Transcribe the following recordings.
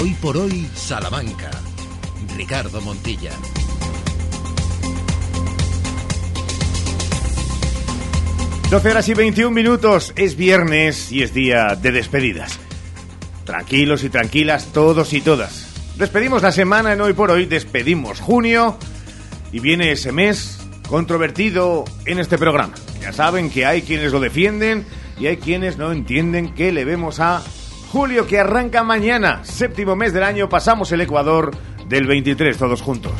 Hoy por hoy, Salamanca. Ricardo Montilla. Doce horas y 21 minutos. Es viernes y es día de despedidas. Tranquilos y tranquilas todos y todas. Despedimos la semana en Hoy por Hoy, despedimos junio y viene ese mes controvertido en este programa. Ya saben que hay quienes lo defienden y hay quienes no entienden que le vemos a julio que arranca mañana, séptimo mes del año, pasamos el Ecuador del 23 todos juntos.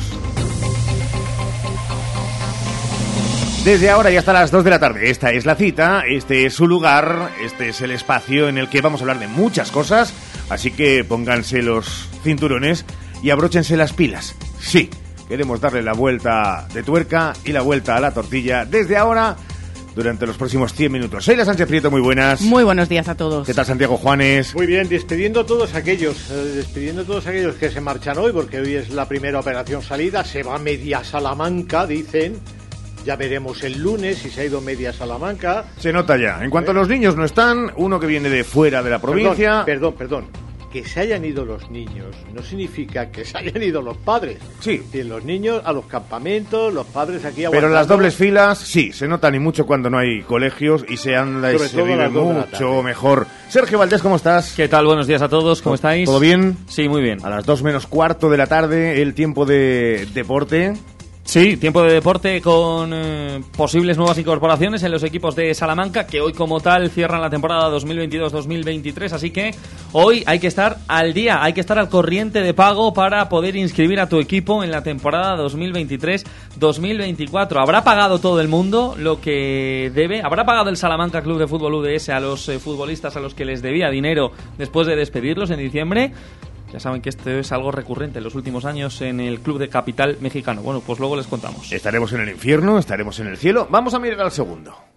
Desde ahora y hasta las 2 de la tarde, esta es la cita, este es su lugar, este es el espacio en el que vamos a hablar de muchas cosas, así que pónganse los cinturones y abróchense las pilas. Sí, queremos darle la vuelta de tuerca y la vuelta a la tortilla desde ahora durante los próximos 100 minutos. Soy la Sánchez Prieto, muy buenas. Muy buenos días a todos. ¿Qué tal Santiago Juanes? Muy bien, despidiendo a todos aquellos, eh, despidiendo a todos aquellos que se marchan hoy, porque hoy es la primera operación salida, se va media Salamanca, dicen. Ya veremos el lunes si se ha ido media Salamanca. Se nota ya. En cuanto a los niños no están, uno que viene de fuera de la provincia. Perdón, perdón. Que se hayan ido los niños no significa que se hayan ido los padres. Sí. Y los niños a los campamentos, los padres aquí Pero en las dobles filas, sí, se nota ni mucho cuando no hay colegios y se anda y Sobre se a vive mucho mejor. Sergio Valdés, ¿cómo estás? ¿Qué tal? Buenos días a todos, ¿cómo estáis? ¿Todo bien? Sí, muy bien. A las 2 menos cuarto de la tarde, el tiempo de deporte. Sí, tiempo de deporte con eh, posibles nuevas incorporaciones en los equipos de Salamanca, que hoy como tal cierran la temporada 2022-2023, así que hoy hay que estar al día, hay que estar al corriente de pago para poder inscribir a tu equipo en la temporada 2023-2024. ¿Habrá pagado todo el mundo lo que debe? ¿Habrá pagado el Salamanca Club de Fútbol UDS a los eh, futbolistas a los que les debía dinero después de despedirlos en diciembre? Ya saben que esto es algo recurrente en los últimos años en el club de capital mexicano. Bueno, pues luego les contamos. Estaremos en el infierno, estaremos en el cielo. Vamos a mirar al segundo.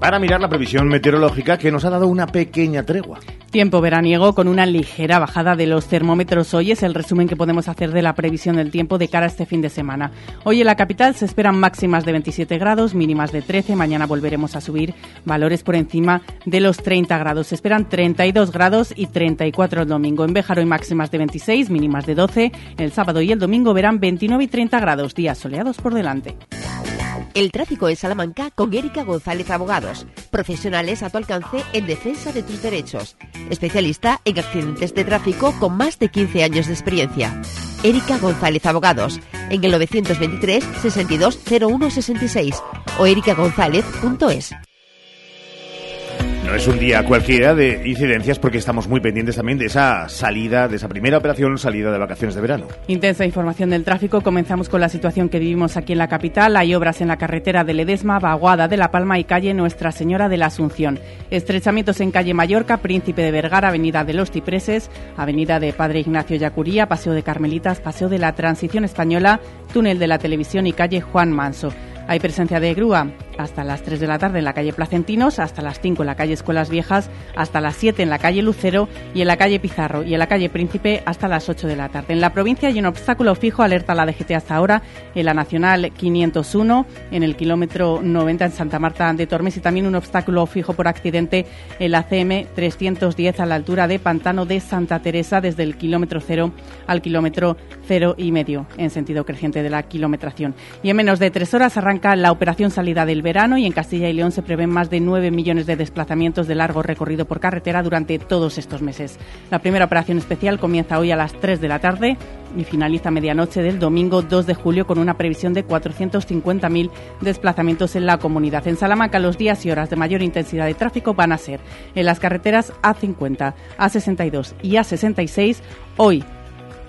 Para mirar la previsión meteorológica que nos ha dado una pequeña tregua. Tiempo veraniego con una ligera bajada de los termómetros. Hoy es el resumen que podemos hacer de la previsión del tiempo de cara a este fin de semana. Hoy en la capital se esperan máximas de 27 grados, mínimas de 13. Mañana volveremos a subir valores por encima de los 30 grados. Se esperan 32 grados y 34 el domingo. En Béjar hoy máximas de 26, mínimas de 12. El sábado y el domingo verán 29 y 30 grados, días soleados por delante. El tráfico en Salamanca con Erika González Abogados. Profesionales a tu alcance en defensa de tus derechos. Especialista en accidentes de tráfico con más de 15 años de experiencia. Erika González Abogados. En el 923 62 01 66 o erikagonzalez.es. No es un día cualquiera de incidencias porque estamos muy pendientes también de esa salida, de esa primera operación, salida de vacaciones de verano. Intensa información del tráfico. Comenzamos con la situación que vivimos aquí en la capital. Hay obras en la carretera de Ledesma, Vaguada de La Palma y calle Nuestra Señora de la Asunción. Estrechamientos en calle Mallorca, Príncipe de Vergara, Avenida de los Cipreses, Avenida de Padre Ignacio Yacuría, Paseo de Carmelitas, Paseo de la Transición Española, Túnel de la Televisión y calle Juan Manso. Hay presencia de grúa hasta las 3 de la tarde en la calle Placentinos, hasta las 5 en la calle Escuelas Viejas, hasta las 7 en la calle Lucero y en la calle Pizarro y en la calle Príncipe hasta las 8 de la tarde. En la provincia hay un obstáculo fijo, alerta la DGT hasta ahora, en la Nacional 501, en el kilómetro 90 en Santa Marta de Tormes y también un obstáculo fijo por accidente en la CM 310 a la altura de Pantano de Santa Teresa desde el kilómetro 0 al kilómetro cero y medio en sentido creciente de la kilometración. Y en menos de tres horas arranca la operación salida del verano y en Castilla y León se prevén más de 9 millones de desplazamientos de largo recorrido por carretera durante todos estos meses. La primera operación especial comienza hoy a las 3 de la tarde y finaliza medianoche del domingo 2 de julio con una previsión de 450.000 desplazamientos en la comunidad. En Salamanca los días y horas de mayor intensidad de tráfico van a ser en las carreteras A50, A62 y A66 hoy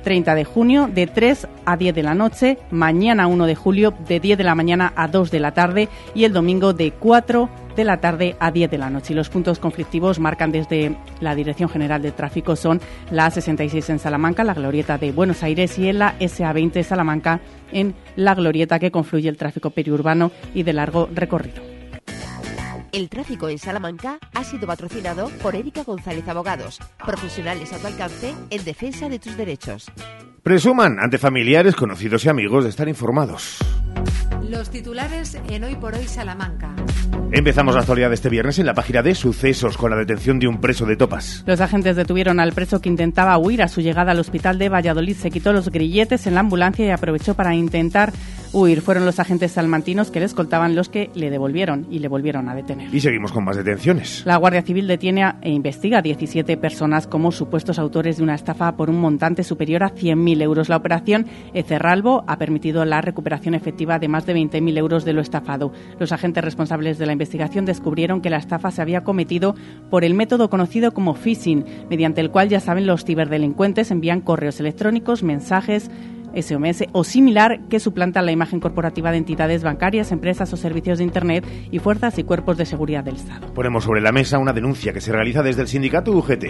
30 de junio de 3 a 10 de la noche, mañana 1 de julio de 10 de la mañana a 2 de la tarde y el domingo de 4 de la tarde a 10 de la noche. Y los puntos conflictivos marcan desde la Dirección General de Tráfico son la A66 en Salamanca, la Glorieta de Buenos Aires y en la SA20 Salamanca en la Glorieta que confluye el tráfico periurbano y de largo recorrido. El tráfico en Salamanca ha sido patrocinado por Erika González Abogados, profesionales a tu alcance en defensa de tus derechos. Presuman ante familiares, conocidos y amigos de estar informados. Los titulares en Hoy por Hoy Salamanca. Empezamos la actualidad de este viernes en la página de sucesos con la detención de un preso de Topas. Los agentes detuvieron al preso que intentaba huir a su llegada al hospital de Valladolid. Se quitó los grilletes en la ambulancia y aprovechó para intentar huir. Fueron los agentes salmantinos que le escoltaban los que le devolvieron y le volvieron a detener. Y seguimos con más detenciones. La Guardia Civil detiene e investiga a 17 personas como supuestos autores de una estafa por un montante superior a 100.000 euros. La operación Ecerralbo ha permitido la recuperación efectiva de más de 20.000 euros de lo estafado. Los agentes responsables de la investigación descubrieron que la estafa se había cometido por el método conocido como phishing, mediante el cual, ya saben, los ciberdelincuentes envían correos electrónicos, mensajes, SMS o similar que suplanta la imagen corporativa de entidades bancarias, empresas o servicios de Internet y fuerzas y cuerpos de seguridad del Estado. Ponemos sobre la mesa una denuncia que se realiza desde el sindicato UGT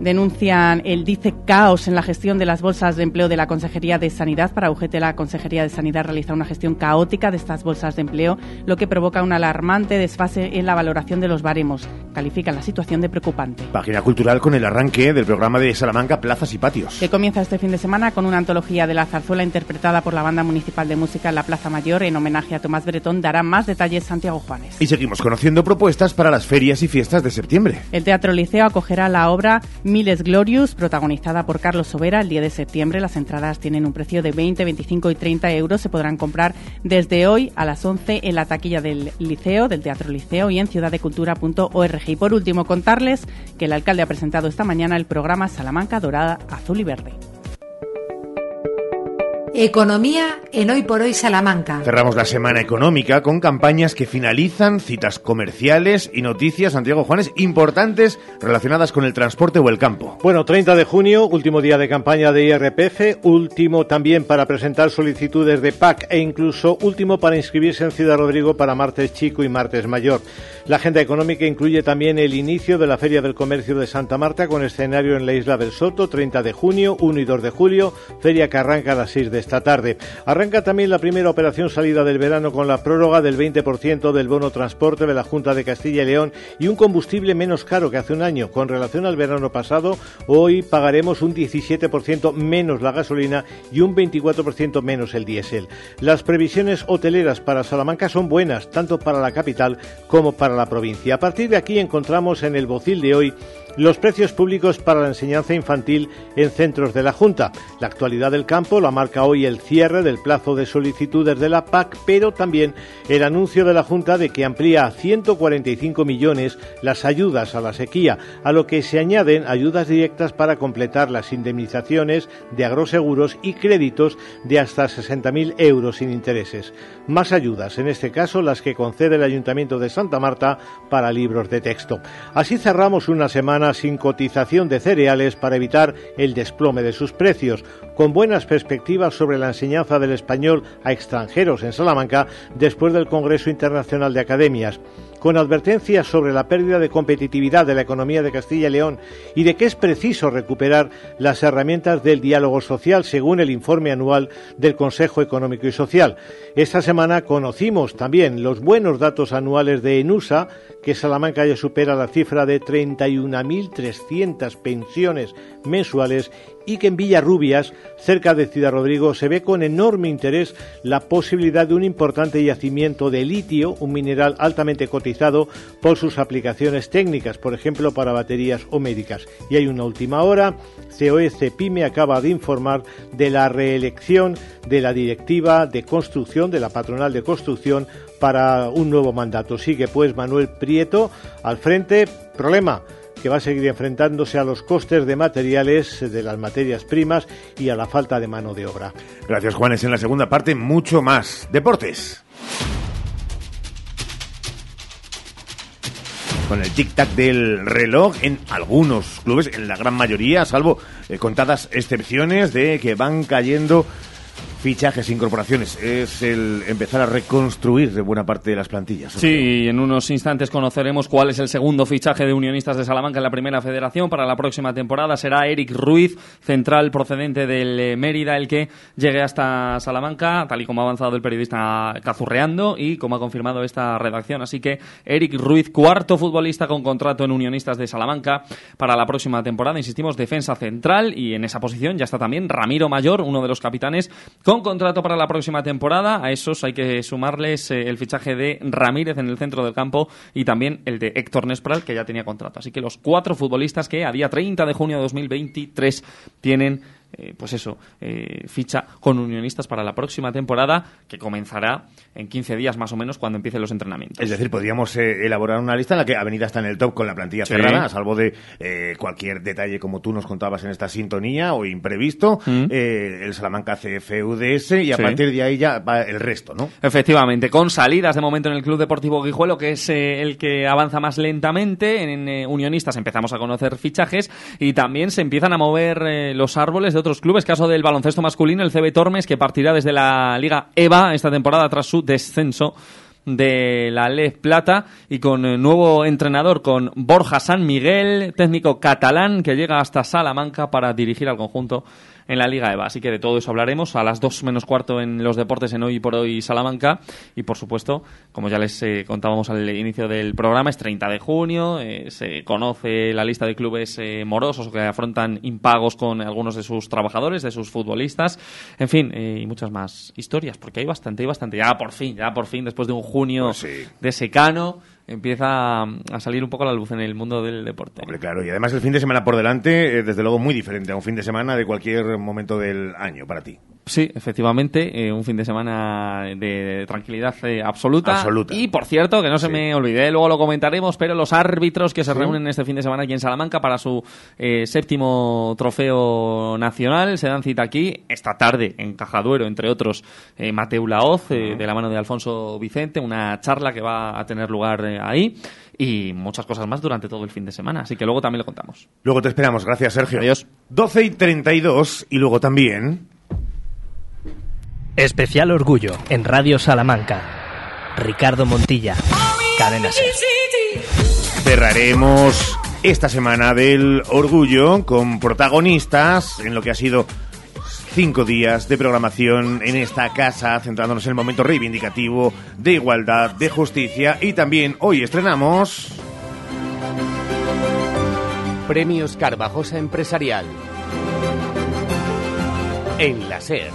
denuncian el dice caos en la gestión de las bolsas de empleo de la Consejería de Sanidad. Para UGT, la Consejería de Sanidad realiza una gestión caótica de estas bolsas de empleo, lo que provoca un alarmante desfase en la valoración de los baremos. Califican la situación de preocupante. Página cultural con el arranque del programa de Salamanca Plazas y Patios. Que comienza este fin de semana con una antología de la zarzuela interpretada por la Banda Municipal de Música en la Plaza Mayor en homenaje a Tomás Bretón. Dará más detalles Santiago Juanes. Y seguimos conociendo propuestas para las ferias y fiestas de septiembre. El Teatro Liceo acogerá la obra Miles Glorious, protagonizada por Carlos Sobera el día de septiembre. Las entradas tienen un precio de 20, 25 y 30 euros. Se podrán comprar desde hoy a las 11 en la taquilla del Liceo, del Teatro Liceo y en ciudaddecultura.org. Y por último, contarles que el alcalde ha presentado esta mañana el programa Salamanca Dorada, Azul y Verde. Economía en Hoy por Hoy Salamanca. Cerramos la semana económica con campañas que finalizan, citas comerciales y noticias, Santiago Juanes, importantes relacionadas con el transporte o el campo. Bueno, 30 de junio, último día de campaña de IRPF, último también para presentar solicitudes de PAC e incluso último para inscribirse en Ciudad Rodrigo para martes chico y martes mayor. La agenda económica incluye también el inicio de la Feria del Comercio de Santa Marta con escenario en la isla del Soto, 30 de junio, 1 y 2 de julio, feria que arranca a las 6 de esta tarde. Arranca también la primera operación salida del verano con la prórroga del 20% del bono transporte de la Junta de Castilla y León y un combustible menos caro que hace un año. Con relación al verano pasado, hoy pagaremos un 17% menos la gasolina y un 24% menos el diésel. Las previsiones hoteleras para Salamanca son buenas, tanto para la capital como para la provincia. A partir de aquí encontramos en el bocil de hoy los precios públicos para la enseñanza infantil en centros de la Junta. La actualidad del campo la marca hoy el cierre del plazo de solicitudes de la PAC, pero también el anuncio de la Junta de que amplía a 145 millones las ayudas a la sequía, a lo que se añaden ayudas directas para completar las indemnizaciones de agroseguros y créditos de hasta 60.000 euros sin intereses. Más ayudas, en este caso las que concede el Ayuntamiento de Santa Marta para libros de texto. Así cerramos una semana sin cotización de cereales para evitar el desplome de sus precios, con buenas perspectivas sobre la enseñanza del español a extranjeros en Salamanca después del Congreso Internacional de Academias con advertencias sobre la pérdida de competitividad de la economía de Castilla y León y de que es preciso recuperar las herramientas del diálogo social según el informe anual del Consejo Económico y Social. Esta semana conocimos también los buenos datos anuales de ENUSA, que Salamanca ya supera la cifra de 31.300 pensiones mensuales y que en Villarrubias, cerca de Ciudad Rodrigo, se ve con enorme interés la posibilidad de un importante yacimiento de litio, un mineral altamente cotizado por sus aplicaciones técnicas, por ejemplo para baterías o médicas. Y hay una última hora, COE Pyme acaba de informar de la reelección de la directiva de construcción, de la patronal de construcción, para un nuevo mandato. Sigue pues Manuel Prieto al frente. Problema que va a seguir enfrentándose a los costes de materiales, de las materias primas y a la falta de mano de obra. Gracias, Juanes. En la segunda parte, mucho más. Deportes. con el tic-tac del reloj en algunos clubes, en la gran mayoría, salvo eh, contadas excepciones de que van cayendo fichajes, incorporaciones, es el empezar a reconstruir de buena parte de las plantillas. Sí, en unos instantes conoceremos cuál es el segundo fichaje de Unionistas de Salamanca en la primera federación para la próxima temporada. Será Eric Ruiz, central procedente del eh, Mérida, el que llegue hasta Salamanca, tal y como ha avanzado el periodista Cazurreando y como ha confirmado esta redacción. Así que Eric Ruiz, cuarto futbolista con contrato en Unionistas de Salamanca para la próxima temporada. Insistimos, defensa central y en esa posición ya está también Ramiro Mayor, uno de los capitanes, con con contrato para la próxima temporada. A esos hay que sumarles eh, el fichaje de Ramírez en el centro del campo y también el de Héctor Nespral, que ya tenía contrato. Así que los cuatro futbolistas que a día 30 de junio de 2023 tienen eh, pues eso, eh, ficha con unionistas para la próxima temporada que comenzará en 15 días más o menos cuando empiecen los entrenamientos. Es decir, podríamos eh, elaborar una lista en la que Avenida está en el top con la plantilla cerrada, a salvo de cualquier detalle como tú nos contabas en esta sintonía o imprevisto, mm. el Salamanca CFUDS y a partir de ahí ya va el resto, ¿no? Efectivamente, con salidas de momento en el Club Deportivo Guijuelo, que es el que avanza más lentamente, en unionistas empezamos a conocer fichajes y también se empiezan a mover los árboles de otros clubes. Caso del baloncesto masculino, el CB Tormes, que partirá desde la Liga EVA esta temporada tras su descenso de la Lez Plata y con eh, nuevo entrenador, con Borja San Miguel, técnico catalán que llega hasta Salamanca para dirigir al conjunto en la Liga EVA. Así que de todo eso hablaremos a las 2 menos cuarto en los deportes en Hoy por Hoy Salamanca. Y por supuesto, como ya les eh, contábamos al inicio del programa, es 30 de junio, eh, se conoce la lista de clubes eh, morosos que afrontan impagos con algunos de sus trabajadores, de sus futbolistas. En fin, y muchas más historias, porque hay bastante, hay bastante. Ya por fin, ya por fin, después de un junio pues de secano empieza a salir un poco la luz en el mundo del deporte. Hombre, claro, y además el fin de semana por delante, desde luego muy diferente a un fin de semana de cualquier momento del año para ti. Sí, efectivamente, eh, un fin de semana de, tranquilidad eh, absoluta. Y por cierto, que no se me olvide, luego lo comentaremos, pero los árbitros que se reúnen este fin de semana aquí en Salamanca para su eh, séptimo trofeo nacional se dan cita aquí esta tarde en Cajaduero, entre otros Mateu Laoz, de la mano de Alfonso Vicente, una charla que va a tener lugar ahí y muchas cosas más durante todo el fin de semana. Así que luego también lo contamos. Luego te esperamos. Gracias, Sergio. Adiós. 12 y 32 y luego también Especial Orgullo en Radio Salamanca. Ricardo Montilla, Cadena Cerraremos esta semana del Orgullo con protagonistas en lo que ha sido cinco días de programación en esta casa, centrándonos en el momento reivindicativo de igualdad, de justicia y también hoy estrenamos... Premios Carvajosa Empresarial. En la SER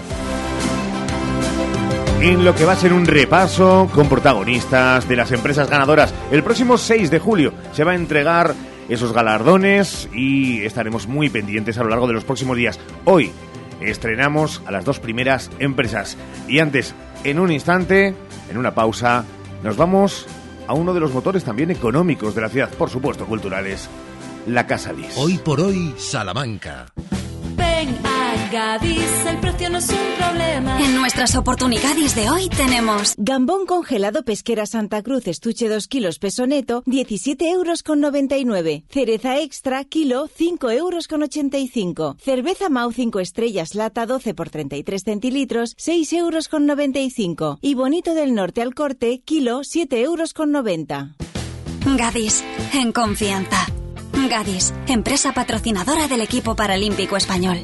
en lo que va a ser un repaso con protagonistas de las empresas ganadoras. El próximo 6 de julio se va a entregar esos galardones y estaremos muy pendientes a lo largo de los próximos días. Hoy estrenamos a las dos primeras empresas y antes, en un instante, en una pausa, nos vamos a uno de los motores también económicos de la ciudad, por supuesto culturales, la Casa Lis. Hoy por hoy, Salamanca. Gadis, el precio no es un problema. En nuestras oportunidades de hoy tenemos Gambón congelado pesquera Santa Cruz, estuche 2 kilos peso neto, 17 euros con 99. Cereza extra, kilo, 5 euros con 85. Cerveza Mau 5 estrellas lata 12 por 33 centilitros, 6 euros con 95. Y Bonito del Norte al corte, kilo, 7 euros con 90. Gadis, en confianza. Gadis, empresa patrocinadora del equipo paralímpico español.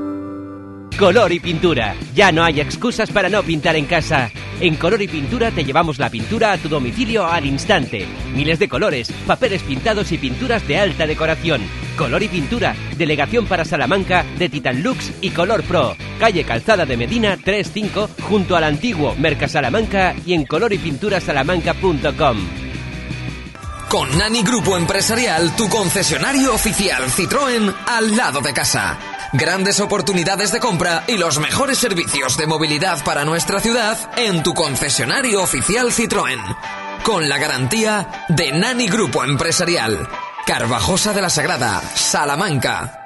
Color y pintura. Ya no hay excusas para no pintar en casa. En Color y Pintura te llevamos la pintura a tu domicilio al instante. Miles de colores, papeles pintados y pinturas de alta decoración. Color y Pintura, delegación para Salamanca de Titan Lux y Color Pro. Calle Calzada de Medina 35 junto al antiguo Merca Salamanca y en coloripinturasalamanca.com. Con Nani Grupo Empresarial, tu concesionario oficial Citroën al lado de casa. Grandes oportunidades de compra y los mejores servicios de movilidad para nuestra ciudad en tu concesionario oficial Citroën. Con la garantía de Nani Grupo Empresarial. Carvajosa de la Sagrada, Salamanca.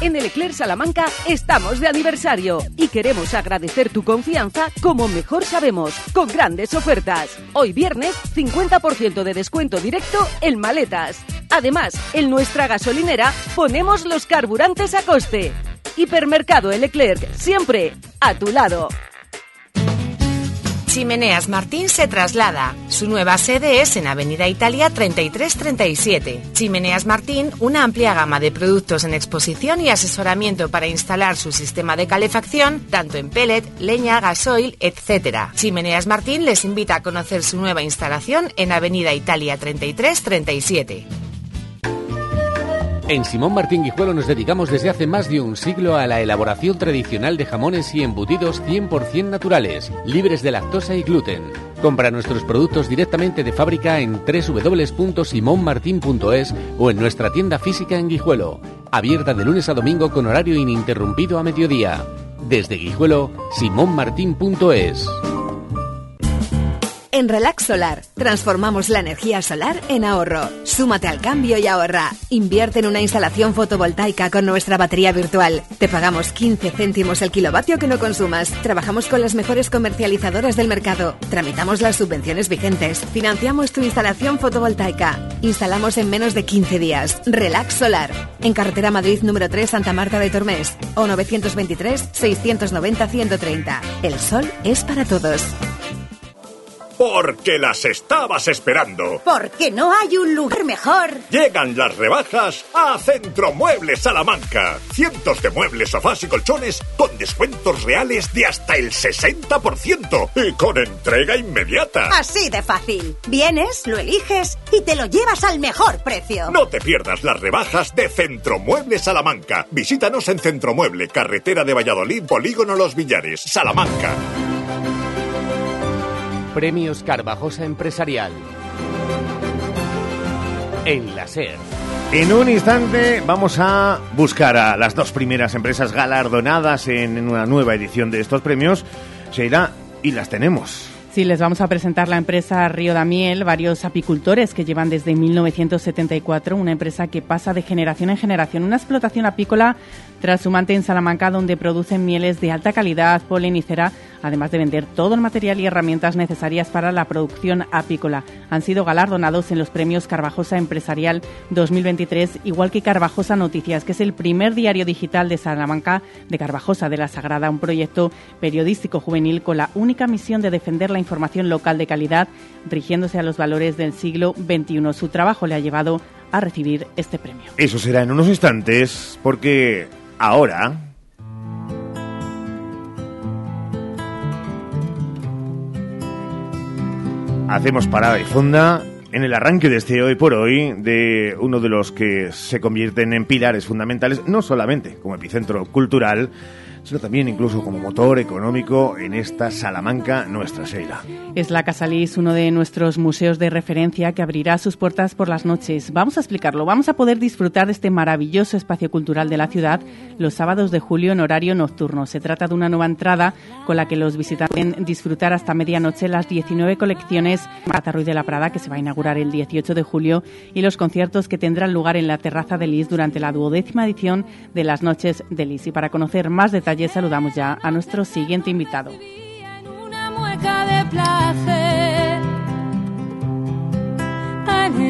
En el Eclair Salamanca estamos de aniversario y queremos agradecer tu confianza como mejor sabemos, con grandes ofertas. Hoy viernes, 50% de descuento directo en maletas. Además, en nuestra gasolinera ponemos los carburantes a coste. Hipermercado El Eclerc, siempre a tu lado. Chimeneas Martín se traslada. Su nueva sede es en Avenida Italia 3337. Chimeneas Martín, una amplia gama de productos en exposición y asesoramiento para instalar su sistema de calefacción, tanto en pellet, leña, gasoil, etc. Chimeneas Martín les invita a conocer su nueva instalación en Avenida Italia 3337. En Simón Martín Guijuelo nos dedicamos desde hace más de un siglo a la elaboración tradicional de jamones y embutidos 100% naturales, libres de lactosa y gluten. Compra nuestros productos directamente de fábrica en www.simonmartin.es o en nuestra tienda física en Guijuelo, abierta de lunes a domingo con horario ininterrumpido a mediodía. Desde Guijuelo, simonmartin.es. En Relax Solar transformamos la energía solar en ahorro. Súmate al cambio y ahorra. Invierte en una instalación fotovoltaica con nuestra batería virtual. Te pagamos 15 céntimos el kilovatio que no consumas. Trabajamos con las mejores comercializadoras del mercado. Tramitamos las subvenciones vigentes. Financiamos tu instalación fotovoltaica. Instalamos en menos de 15 días. Relax Solar. En carretera Madrid número 3 Santa Marta de Tormés o 923 690 130. El sol es para todos. Porque las estabas esperando. Porque no hay un lugar mejor. Llegan las rebajas a Centro Muebles Salamanca. Cientos de muebles, sofás y colchones con descuentos reales de hasta el 60% y con entrega inmediata. Así de fácil. Vienes, lo eliges y te lo llevas al mejor precio. No te pierdas las rebajas de Centro Muebles Salamanca. Visítanos en Centro Mueble, carretera de Valladolid, Polígono Los Villares, Salamanca. Premios Carvajosa Empresarial. En la SER. En un instante vamos a buscar a las dos primeras empresas galardonadas en una nueva edición de estos premios. Sheila, y las tenemos. Sí, les vamos a presentar la empresa Río da Miel, varios apicultores que llevan desde 1974, una empresa que pasa de generación en generación, una explotación apícola trashumante en Salamanca donde producen mieles de alta calidad, polen y cera, además de vender todo el material y herramientas necesarias para la producción apícola. Han sido galardonados en los premios Carvajosa Empresarial 2023, igual que Carvajosa Noticias, que es el primer diario digital de Salamanca de Carvajosa de la Sagrada, un proyecto periodístico juvenil con la única misión de defender la información local de calidad, rigiéndose a los valores del siglo XXI. Su trabajo le ha llevado a recibir este premio. Eso será en unos instantes, porque ahora hacemos parada y fonda en el arranque de este hoy por hoy de uno de los que se convierten en pilares fundamentales, no solamente como epicentro cultural, sino también incluso como motor económico en esta Salamanca, nuestra Sheila. Es la Casalís, uno de nuestros museos de referencia que abrirá sus puertas por las noches. Vamos a explicarlo. Vamos a poder disfrutar de este maravilloso espacio cultural de la ciudad los sábados de julio en horario nocturno. Se trata de una nueva entrada con la que los visitantes pueden disfrutar hasta medianoche las 19 colecciones Ruiz de la Prada que se va a inaugurar el 18 de julio y los conciertos que tendrán lugar en la terraza de Lis durante la duodécima edición de las noches de Lis. Y para conocer más detalles saludamos ya a nuestro siguiente invitado. Una mueca de placer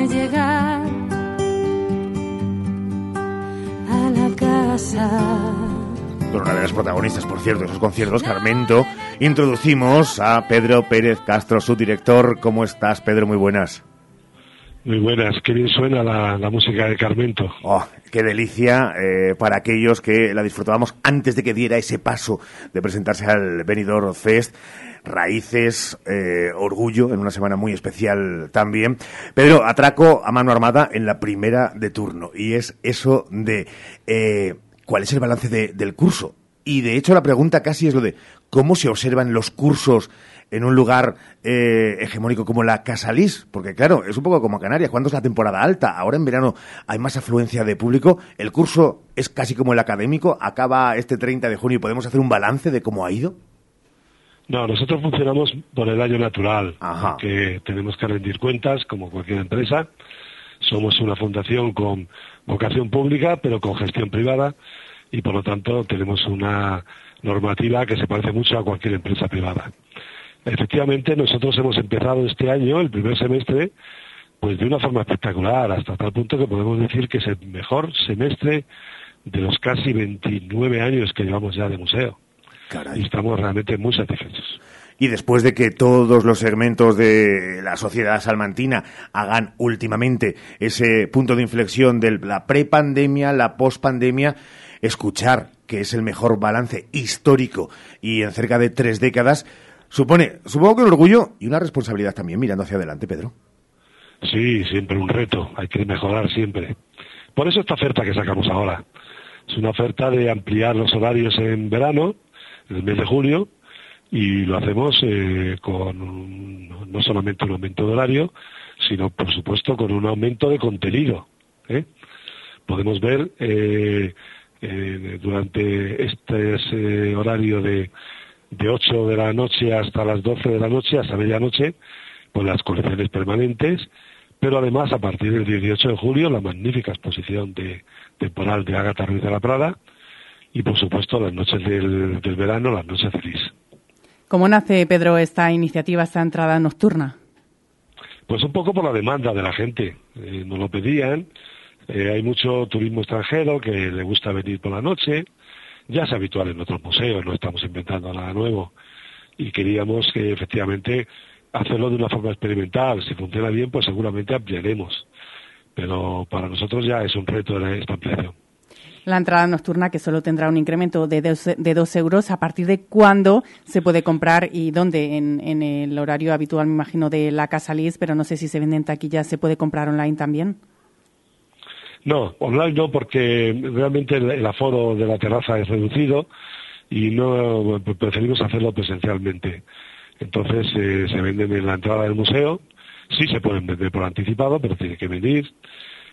llegar a la casa. Una de las protagonistas, por cierto, de esos conciertos, Carmento, introducimos a Pedro Pérez Castro, su director. ¿Cómo estás, Pedro? Muy buenas. Muy buenas, qué bien suena la, música de Carmento. Oh, qué delicia eh, para aquellos que la disfrutábamos antes de que diera ese paso de presentarse al Benidorm Fest. Raíces, eh, orgullo, en una semana muy especial también. Pedro, atraco a mano armada en la primera de turno, y es eso de eh, cuál es el balance de- del curso. Y de hecho la pregunta casi es lo de cómo se observan los cursos en un lugar eh, hegemónico como la Casalís, porque claro, es un poco como Canarias, cuando es la temporada alta, ahora en verano hay más afluencia de público, el curso es casi como el académico, acaba este 30 de junio y podemos hacer un balance de cómo ha ido. No, nosotros funcionamos por el año natural, que tenemos que rendir cuentas como cualquier empresa. Somos una fundación con vocación pública, pero con gestión privada, y por lo tanto tenemos una normativa que se parece mucho a cualquier empresa privada. Efectivamente, nosotros hemos empezado este año, el primer semestre, pues de una forma espectacular, hasta tal punto que podemos decir que es el mejor semestre de los casi 29 años que llevamos ya de museo. Y estamos realmente muy satisfechos. y después de que todos los segmentos de la sociedad salmantina hagan últimamente ese punto de inflexión de la prepandemia, la pospandemia, escuchar que es el mejor balance histórico y en cerca de tres décadas, supone, supongo que un orgullo y una responsabilidad también mirando hacia adelante, Pedro. Sí, siempre un reto, hay que mejorar siempre. Por eso esta oferta que sacamos ahora. Es una oferta de ampliar los horarios en verano, en el mes de julio, y lo hacemos eh, con no solamente un aumento de horario, sino por supuesto con un aumento de contenido. ¿eh? Podemos ver eh, durante este horario de, de 8 de la noche hasta las 12 de la noche, hasta medianoche, pues las colecciones permanentes, pero además a partir del 18 de julio la magnífica exposición de, temporal de Ágata Ruiz de la Prada y por supuesto las noches del, del verano, las noches feliz. ¿Cómo nace, Pedro, esta iniciativa, esta entrada nocturna? Pues un poco por la demanda de la gente. Eh, nos lo pedían. Eh, hay mucho turismo extranjero que le gusta venir por la noche. Ya es habitual en otros museos, no estamos inventando nada nuevo. Y queríamos que efectivamente hacerlo de una forma experimental. Si funciona bien, pues seguramente ampliaremos. Pero para nosotros ya es un reto esta ampliación la entrada nocturna que solo tendrá un incremento de dos, de dos euros. ¿A partir de cuándo se puede comprar y dónde? En, el horario habitual, me imagino, de la Casa Lis, pero no sé si se vende en taquilla, ¿se puede comprar online también? No, online no, porque realmente el, aforo de la terraza es reducido y no preferimos hacerlo presencialmente. Entonces eh, se venden en la entrada del museo, sí se pueden vender por anticipado, pero tiene que venir.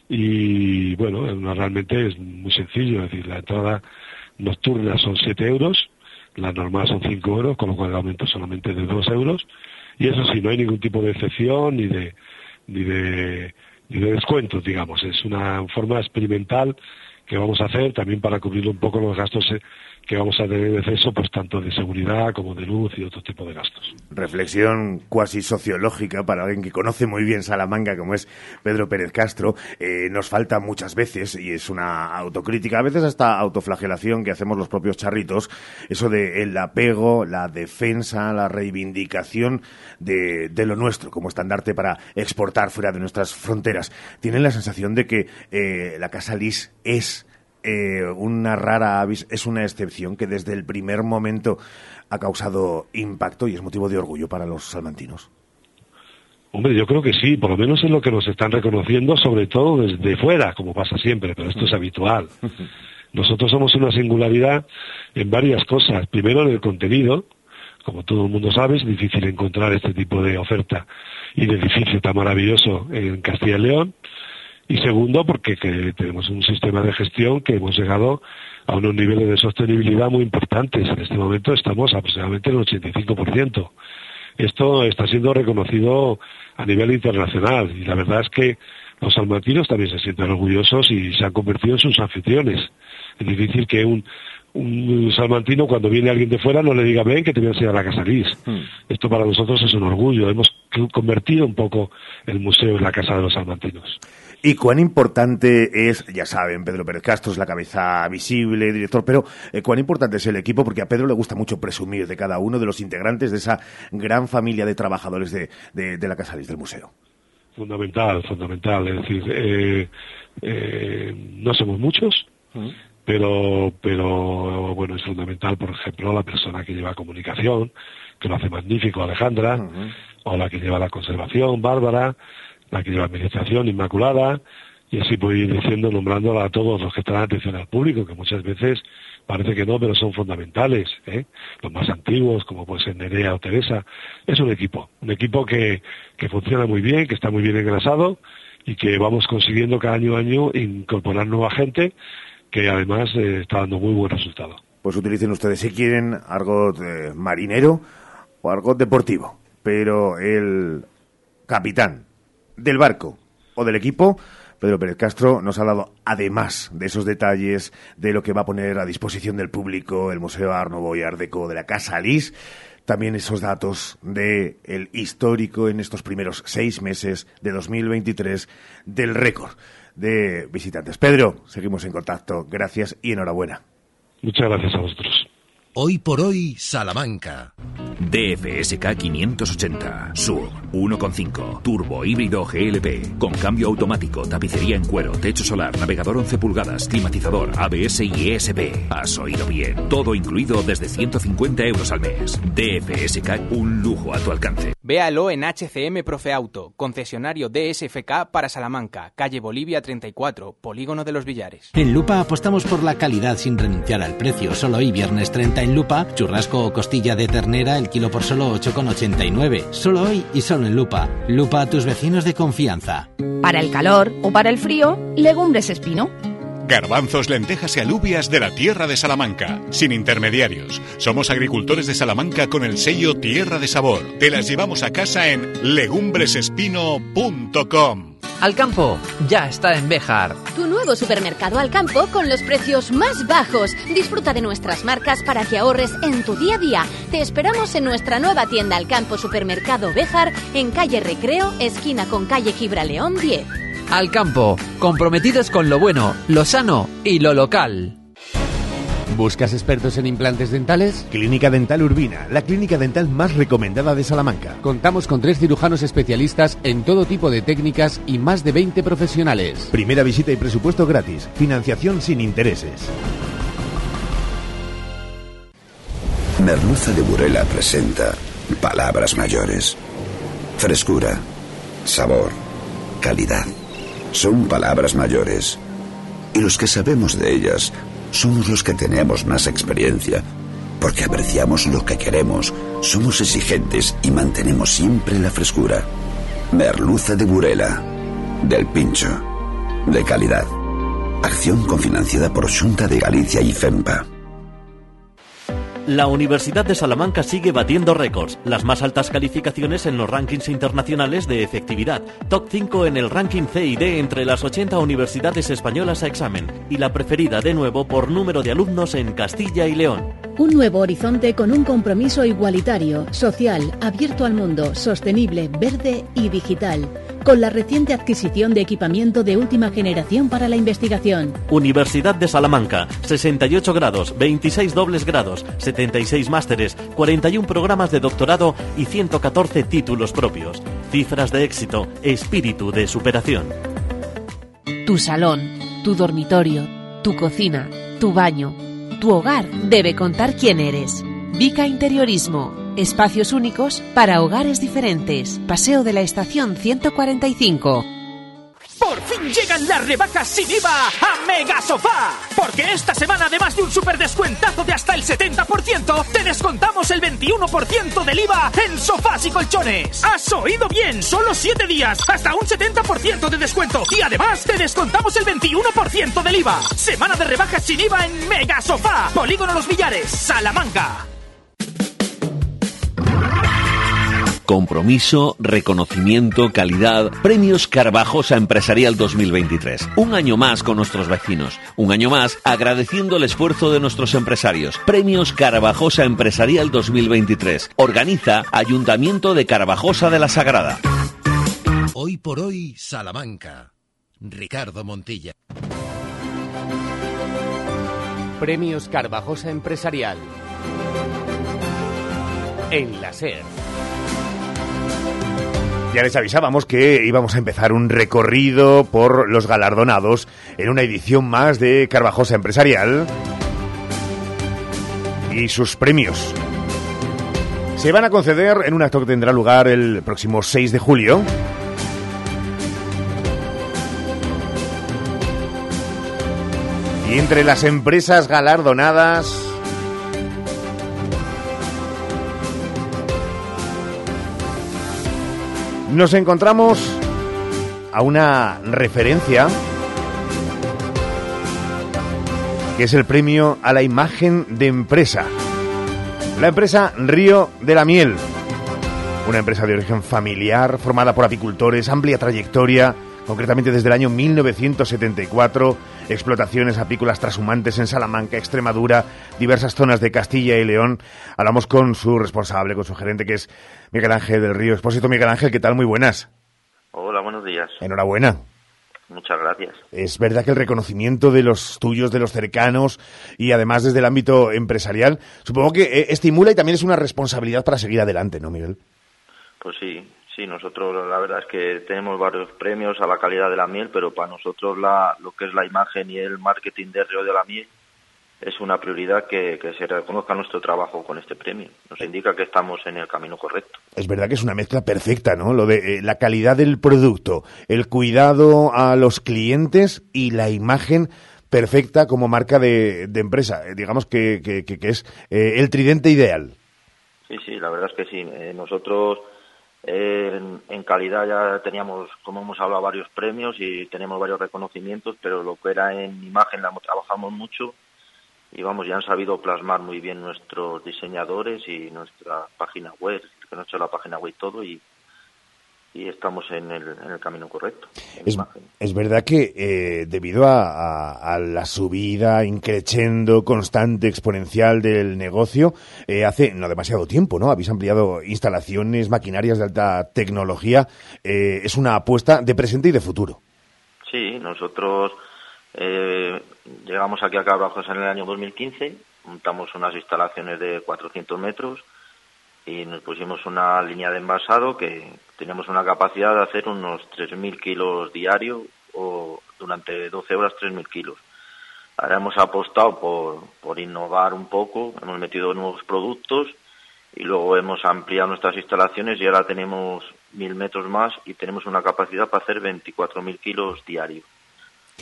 Y bueno, realmente es muy sencillo, es decir, la entrada nocturna son 7 euros, la normal son 5 euros, con lo cual el aumento solamente de 2 euros, y eso sí, no hay ningún tipo de excepción ni de, ni de, ni de descuentos, digamos, es una forma experimental que vamos a hacer también para cubrir un poco los gastos eh, que vamos a tener exceso, pues tanto de seguridad como de luz y otro tipo de gastos. Reflexión cuasi sociológica para alguien que conoce muy bien Salamanca, como es Pedro Pérez Castro. Eh, nos falta muchas veces, y es una autocrítica, a veces hasta autoflagelación que hacemos los propios charritos, eso de el apego, la defensa, la reivindicación de, de lo nuestro como estandarte para exportar fuera de nuestras fronteras. Tienen la sensación de que eh, la Casa Lis es eh, una rara avis, es una excepción que desde el primer momento ha causado impacto y es motivo de orgullo para los salmantinos. Hombre, yo creo que sí, por lo menos es lo que nos están reconociendo, sobre todo desde fuera, como pasa siempre, pero esto es habitual. Nosotros somos una singularidad en varias cosas. Primero, en el contenido. Como todo el mundo sabe, es difícil encontrar este tipo de oferta y de edificio tan maravilloso en Castilla y León y segundo porque tenemos un sistema de gestión que hemos llegado a unos niveles de sostenibilidad muy importantes. En este momento estamos aproximadamente en el 85%. Esto está siendo reconocido a nivel internacional y la verdad es que los salmantinos también se sienten orgullosos y se han convertido en sus anfitriones. Es difícil que un, un salmantino cuando viene alguien de fuera no le diga ven que te voy a enseñar la Casa Lis. Hmm. Esto para nosotros es un orgullo. Hemos convertido un poco el museo en la casa de los salmantinos. Y cuán importante es, ya saben, Pedro Pérez Castro es la cabeza visible, director, pero eh, cuán importante es el equipo, porque a Pedro le gusta mucho presumir de cada uno de los integrantes de esa gran familia de trabajadores de, de, la Casa del museo. Fundamental, fundamental. Es decir, eh, eh, no somos muchos, pero, pero bueno, es fundamental, por ejemplo, la persona que lleva comunicación, que lo hace magnífico, Alejandra, o la que lleva la conservación, Bárbara, la Administración, Inmaculada, y así puedo ir diciendo, nombrándola a todos los que están atención al público, que muchas veces parece que no, pero son fundamentales, ¿eh? los más antiguos, como puede ser Nerea o Teresa. Es un equipo, un equipo que, que funciona muy bien, que está muy bien engrasado y que vamos consiguiendo cada año año incorporar nueva gente que además eh, está dando muy buen resultado. Pues utilicen ustedes si quieren argot eh, marinero o argot deportivo, pero el capitán del barco o del equipo, Pedro Pérez Castro nos ha hablado, además de esos detalles, de lo que va a poner a disposición del público el Museo Arnovo y Ardeco de la Casa Lis, también esos datos del el histórico en estos primeros seis meses de 2023 del récord de visitantes. Pedro, seguimos en contacto. Gracias y enhorabuena. Muchas gracias a vosotros. Hoy por hoy, Salamanca. DFSK 580, SUV, 1.5, turbo híbrido GLP, con cambio automático, tapicería en cuero, techo solar, navegador 11 pulgadas, climatizador, ABS y ESP. Has oído bien, todo incluido desde 150 euros al mes. DFSK, un lujo a tu alcance. Véalo en HCM Profe Auto, concesionario DSFK para Salamanca, calle Bolivia 34, Polígono de los Villares. En Lupa apostamos por la calidad sin renunciar al precio. Solo hoy viernes 30 en Lupa, churrasco o costilla de ternera el kilo por solo 8,89. Solo hoy y solo en Lupa. Lupa a tus vecinos de confianza. Para el calor o para el frío, legumbres espino. Garbanzos, lentejas y alubias de la tierra de Salamanca, sin intermediarios. Somos agricultores de Salamanca con el sello Tierra de Sabor. Te las llevamos a casa en legumbresespino.com. Alcampo ya está en Bejar. Tu nuevo supermercado Alcampo con los precios más bajos. Disfruta de nuestras marcas para que ahorres en tu día a día. Te esperamos en nuestra nueva tienda Alcampo Supermercado Bejar en calle Recreo, esquina con calle Gibraleón 10. Alcampo, comprometidos con lo bueno, lo sano y lo local. ¿Buscas expertos en implantes dentales? Clínica Dental Urbina, la clínica dental más recomendada de Salamanca. Contamos con tres cirujanos especialistas en todo tipo de técnicas y más de 20 profesionales. Primera visita y presupuesto gratis. Financiación sin intereses. Merluza de Burela presenta palabras mayores. Frescura, sabor, calidad. Son palabras mayores. Y los que sabemos de ellas somos los que tenemos más experiencia, porque apreciamos lo que queremos, somos exigentes y mantenemos siempre la frescura. Merluza de Burela, del Pincho, de calidad. Acción cofinanciada por Junta de Galicia y FEMPA. La Universidad de Salamanca sigue batiendo récords, las más altas calificaciones en los rankings internacionales de efectividad, top 5 en el ranking CID entre las 80 universidades españolas a examen y la preferida de nuevo por número de alumnos en Castilla y León. Un nuevo horizonte con un compromiso igualitario, social, abierto al mundo, sostenible, verde y digital, con la reciente adquisición de equipamiento de última generación para la investigación. Universidad de Salamanca, 68 grados, 26 dobles grados, 76 másteres, 41 programas de doctorado y 114 títulos propios. Cifras de éxito, espíritu de superación. Tu salón, tu dormitorio, tu cocina, tu baño, tu hogar debe contar quién eres. Vica Interiorismo. Espacios únicos para hogares diferentes. Paseo de la Estación 145. Por fin llegan las rebajas sin IVA a Mega Sofá. Porque esta semana, además de un super descuentazo de hasta el 70%, te descontamos el 21% del IVA en sofás y colchones. ¿Has oído bien? Solo 7 días, hasta un 70% de descuento. Y además, te descontamos el 21% del IVA. Semana de rebajas sin IVA en Mega Sofá. Polígono Los Villares, Salamanca. Compromiso, reconocimiento, calidad. Premios Carvajosa Empresarial 2023. Un año más con nuestros vecinos. Un año más agradeciendo el esfuerzo de nuestros empresarios. Premios Carvajosa Empresarial 2023. Organiza Ayuntamiento de Carvajosa de la Sagrada. Hoy por hoy, Salamanca. Ricardo Montilla. Premios Carvajosa Empresarial. En la SER. Ya les avisábamos que íbamos a empezar un recorrido por los galardonados en una edición más de Carvajosa Empresarial y sus premios. Se van a conceder en un acto que tendrá lugar el próximo 6 de julio. Y entre las empresas galardonadas nos encontramos a una referencia que es el premio a la imagen de empresa. La empresa Río de la Miel, una empresa de origen familiar formada por apicultores, amplia trayectoria, concretamente desde el año 1974, explotaciones apícolas trashumantes en Salamanca, Extremadura, diversas zonas de Castilla y León. Hablamos con su responsable, con su gerente, que es Miguel Ángel del Río. Expósito Miguel Ángel, ¿qué tal? Muy buenas. Hola, buenos días. Enhorabuena. Muchas gracias. Es verdad que el reconocimiento de los tuyos, de los cercanos y además desde el ámbito empresarial, supongo que eh, estimula y también es una responsabilidad para seguir adelante, ¿no, Miguel? Pues sí, sí, nosotros la verdad es que tenemos varios premios a la calidad de la miel, pero para nosotros la, lo que es la imagen y el marketing de Río de la Miel es una prioridad que, se reconozca nuestro trabajo con este premio. Nos indica que estamos en el camino correcto. Es verdad que es una mezcla perfecta, ¿no? Lo de eh, la calidad del producto, el cuidado a los clientes y la imagen perfecta como marca de, empresa. Eh, digamos que, que, es eh, el tridente ideal. Sí, sí, la verdad es que sí. nosotros en, en, calidad ya teníamos, como hemos hablado, varios premios y tenemos varios reconocimientos, pero lo que era en imagen la trabajamos mucho y vamos, ya han sabido plasmar muy bien nuestros diseñadores y nuestra página web, que nos hecho la página web y todo y, y estamos en el, en el camino correcto. Es, es, verdad que eh, debido a, la subida increchendo, constante, exponencial del negocio, eh, hace no demasiado tiempo, ¿no? Habéis ampliado instalaciones, maquinarias de alta tecnología. Eh, es una apuesta de presente y de futuro. Sí, nosotros eh, llegamos aquí a Cabrajos en el año 2015, montamos unas instalaciones de 400 metros y nos pusimos una línea de envasado que teníamos una capacidad de hacer unos 3.000 kilos diarios o durante 12 horas 3.000 kilos. Ahora hemos apostado por, por innovar un poco, hemos metido nuevos productos y luego hemos ampliado nuestras instalaciones y ahora tenemos 1.000 metros más y tenemos una capacidad para hacer 24.000 kilos diarios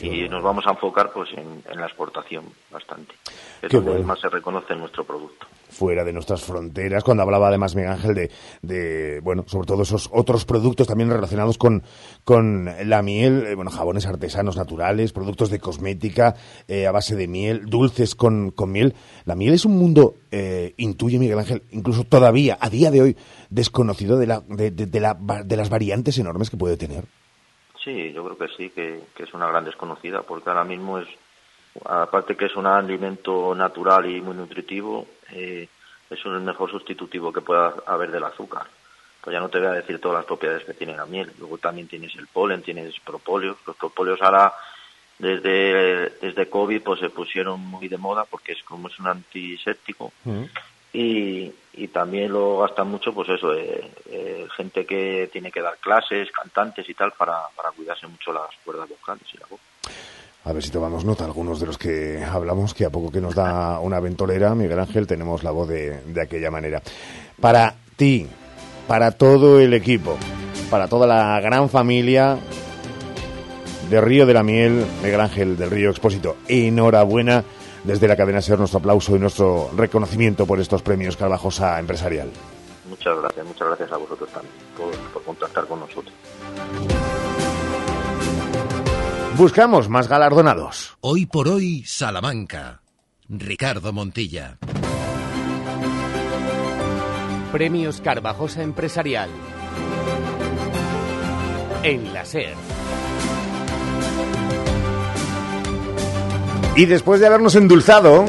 y nos vamos a enfocar pues en, la exportación bastante. Es donde más se reconoce nuestro producto. Fuera de nuestras fronteras, cuando hablaba además Miguel Ángel de, de, bueno, sobre todo esos otros productos también relacionados con, con la miel, eh, bueno, jabones artesanos naturales, productos de cosmética eh, a base de miel, dulces con, con, miel. La miel es un mundo, eh, intuye Miguel Ángel, incluso todavía, a día de hoy, desconocido de, la, de, de, la, de las variantes enormes que puede tener. Sí, yo creo que sí, que, es una gran desconocida, porque ahora mismo es, aparte que es un alimento natural y muy nutritivo, eh, es el mejor sustitutivo que pueda haber del azúcar. Pues ya no te voy a decir todas las propiedades que tiene la miel. Luego también tienes el polen, tienes propóleos. Los propóleos ahora, desde, desde COVID, pues se pusieron muy de moda porque es como es un antiséptico. Mm y, y también lo gastan mucho, pues eso, eh, eh, gente que tiene que dar clases, cantantes y tal, para, para cuidarse mucho las cuerdas vocales y la voz. A ver si tomamos nota algunos de los que hablamos, que a poco que nos da una ventolera, Miguel Ángel, tenemos la voz de, de aquella manera. Para ti, para todo el equipo, para toda la gran familia de Río de la Miel, Miguel Ángel del Río Expósito, enhorabuena desde la cadena SER nuestro aplauso y nuestro reconocimiento por estos premios Carvajosa Empresarial. Muchas gracias, muchas gracias a vosotros también por, contactar con nosotros. Buscamos más galardonados. Hoy por hoy, Salamanca. Ricardo Montilla. Premios Carvajosa Empresarial. En la SER. Y después de habernos endulzado,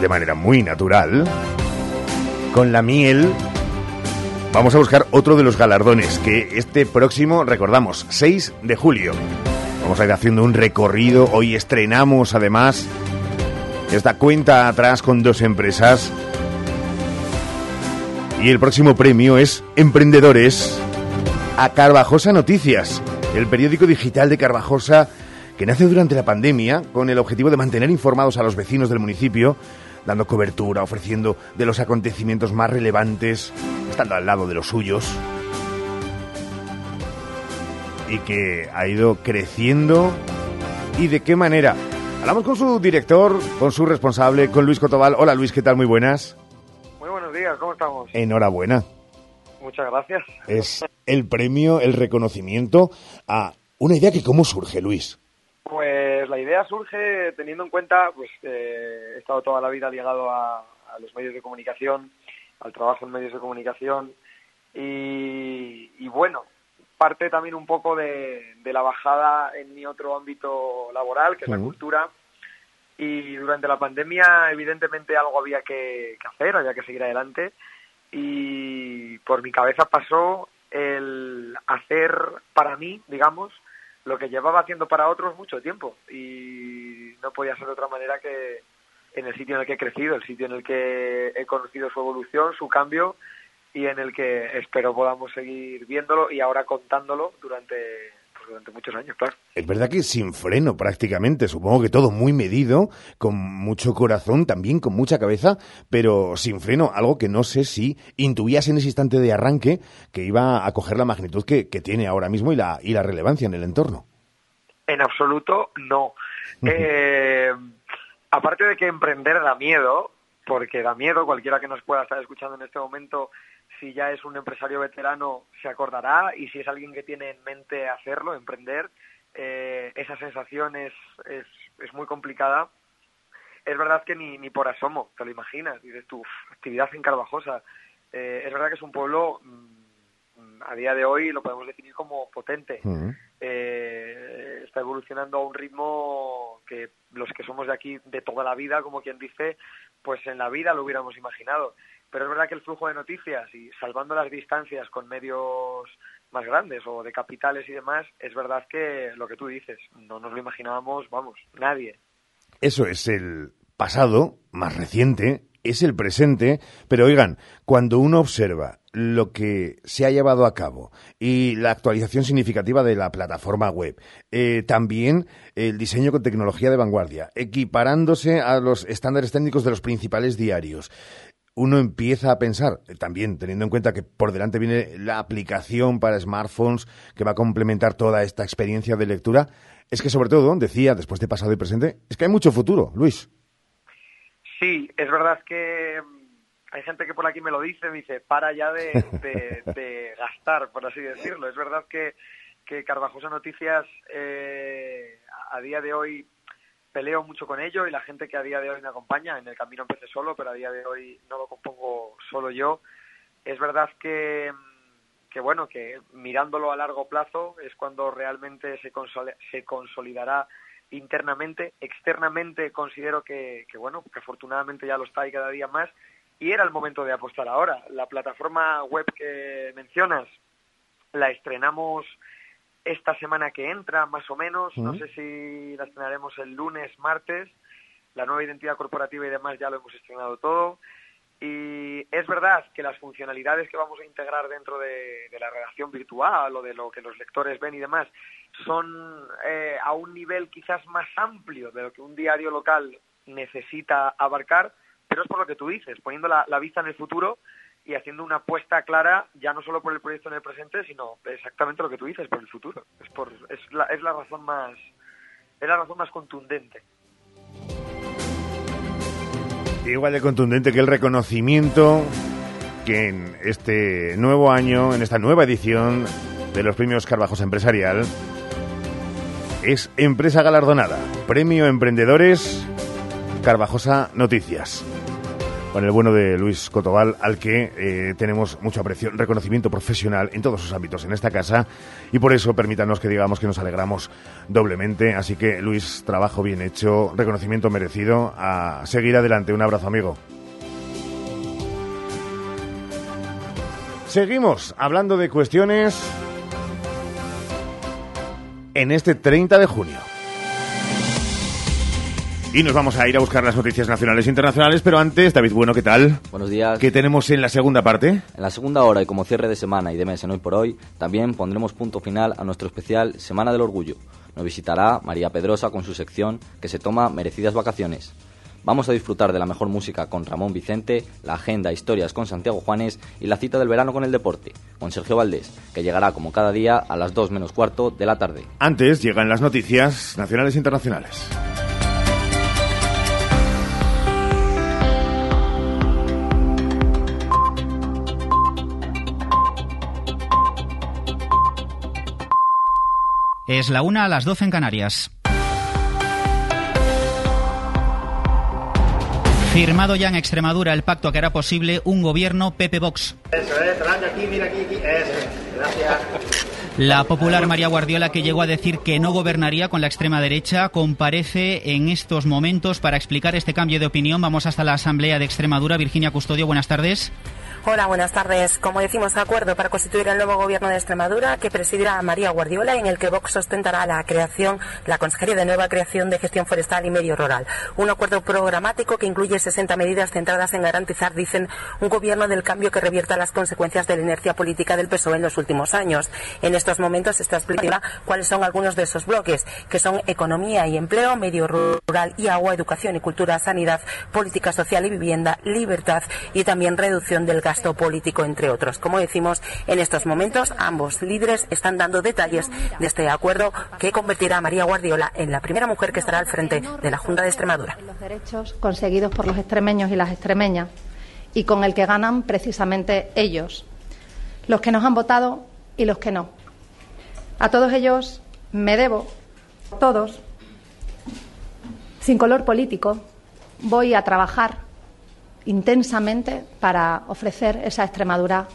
de manera muy natural, con la miel, vamos a buscar otro de los galardones, que este próximo, recordamos, 6 de julio. Vamos a ir haciendo un recorrido, hoy estrenamos además esta cuenta atrás con dos empresas. Y el próximo premio es Emprendedores a Carvajosa Noticias, el periódico digital de Carvajosa que nace durante la pandemia con el objetivo de mantener informados a los vecinos del municipio, dando cobertura, ofreciendo de los acontecimientos más relevantes, estando al lado de los suyos, y que ha ido creciendo y de qué manera. Hablamos con su director, con su responsable, con Luis Cotobal. Hola Luis, ¿qué tal? Muy buenas. Muy buenos días, ¿cómo estamos? Enhorabuena. Muchas gracias. Es el premio, el reconocimiento a una idea que cómo surge, Luis. Pues la idea surge teniendo en cuenta, pues he estado toda la vida ligado a, los medios de comunicación, al trabajo en medios de comunicación y, bueno, parte también un poco de, la bajada en mi otro ámbito laboral, que es la cultura. Y durante la pandemia, evidentemente, algo había que, que hacer, había que seguir adelante. Y por mi cabeza pasó el hacer para mí, digamos, lo que llevaba haciendo para otros mucho tiempo. Y no podía ser otra manera que en el sitio en el que he crecido, el sitio en el que he conocido su evolución, su cambio y en el que espero podamos seguir viéndolo y ahora contándolo durante durante muchos años, claro. Es verdad que sin freno prácticamente, supongo que todo muy medido, con mucho corazón, también con mucha cabeza, pero sin freno, algo que no sé si intuías en ese instante de arranque que iba a coger la magnitud que, tiene ahora mismo y la, y la relevancia en el entorno. En absoluto no. eh, aparte de que emprender da miedo, porque da miedo, cualquiera que nos pueda estar escuchando en este momento si ya es un empresario veterano se acordará y si es alguien que tiene en mente hacerlo, emprender, eh, esa sensación es, es, muy complicada. Es verdad que ni, ni por asomo, te lo imaginas, dices tu actividad en Carvajosa. Eh, es verdad que es un pueblo, mm, a día de hoy lo podemos definir como potente. Eh, está evolucionando a un ritmo que los que somos de aquí de toda la vida, como quien dice, pues en la vida lo hubiéramos imaginado pero es verdad que el flujo de noticias y salvando las distancias con medios más grandes o de capitales y demás, es verdad que lo que tú dices, no nos lo imaginábamos, vamos, nadie. Eso es el pasado más reciente, es el presente, pero oigan, cuando uno observa lo que se ha llevado a cabo y la actualización significativa de la plataforma web, eh, también el diseño con tecnología de vanguardia, equiparándose a los estándares técnicos de los principales diarios, uno empieza a pensar, también teniendo en cuenta que por delante viene la aplicación para smartphones que va a complementar toda esta experiencia de lectura, es que sobre todo, decía, después de pasado y presente, es que hay mucho futuro, Luis. Sí, es verdad que mm, hay gente que por aquí me lo dice, me dice, para ya de, gastar, por así decirlo. Es verdad que, que Carvajosa Noticias eh, a día de hoy peleo mucho con ello y la gente que a día de hoy me acompaña, en el camino empecé solo, pero a día de hoy no lo compongo solo yo. Es verdad que, que bueno, que mirándolo a largo plazo es cuando realmente se, se consolidará internamente, externamente considero que, que, bueno, que afortunadamente ya lo está y cada día más, y era el momento de apostar ahora. La plataforma web que mencionas la estrenamos esta semana que entra, más o menos. No sé si la estrenaremos el lunes, martes. La nueva identidad corporativa y demás ya lo hemos estrenado todo. Y es verdad que las funcionalidades que vamos a integrar dentro de, la redacción virtual o de lo que los lectores ven y demás son eh, a un nivel quizás más amplio de lo que un diario local necesita abarcar, pero es por lo que tú dices, poniendo la, la vista en el futuro y haciendo una apuesta clara ya no solo por el proyecto en el presente, sino exactamente lo que tú dices, por el futuro. Es, la, es la razón más es la razón más contundente. Igual de contundente que el reconocimiento que en este nuevo año, en esta nueva edición de los premios Carvajos Empresarial, es Empresa Galardonada, Premio Emprendedores Carvajosa Noticias con el bueno de Luis Cotobal, al que eh, tenemos mucho aprecio, reconocimiento profesional en todos sus ámbitos en esta casa y por eso permítanos que digamos que nos alegramos doblemente. Así que Luis, trabajo bien hecho, reconocimiento merecido, a seguir adelante. Un abrazo amigo. Seguimos hablando de cuestiones en este 30 de junio. Y nos vamos a ir a buscar las noticias nacionales e internacionales, pero antes, David Bueno, ¿qué tal? Buenos días. ¿Qué tenemos en la segunda parte? En la segunda hora y como cierre de semana y de mes en Hoy por Hoy, también pondremos punto final a nuestro especial Semana del Orgullo. Nos visitará María Pedrosa con su sección que se toma merecidas vacaciones. Vamos a disfrutar de la mejor música con Ramón Vicente, la agenda Historias con Santiago Juanes y la cita del verano con el deporte, con Sergio Valdés, que llegará como cada día a las 2 menos cuarto de la tarde. Antes llegan las noticias nacionales e internacionales. Es la una a las 12 en Canarias. Firmado ya en Extremadura el pacto que hará posible un gobierno Pepe Vox. La popular María Guardiola, que llegó a decir que no gobernaría con la extrema derecha, comparece en estos momentos para explicar este cambio de opinión. Vamos hasta la Asamblea de Extremadura. Virginia Custodio, buenas tardes. Hola, buenas tardes. Como decimos, acuerdo para constituir el nuevo gobierno de Extremadura que presidirá María Guardiola en el que Vox ostentará la creación, la Consejería de Nueva Creación de Gestión Forestal y Medio Rural. Un acuerdo programático que incluye 60 medidas centradas en garantizar, dicen, un gobierno del cambio que revierta las consecuencias de la inercia política del PSOE en los últimos años. En estos momentos está explicando cuáles son algunos de esos bloques, que son economía y empleo, medio rural y agua, educación y cultura, sanidad, política social y vivienda, libertad y también reducción del gasto político, entre otros. Como decimos, en estos momentos ambos líderes están dando detalles de este acuerdo que convertirá a María Guardiola en la primera mujer que estará al frente de la Junta de Extremadura. Los derechos conseguidos por los extremeños y las extremeñas y con el que ganan precisamente ellos, los que nos han votado y los que no. A todos ellos me debo, todos, sin color político, voy a trabajar intensamente para ofrecer esa Extremadura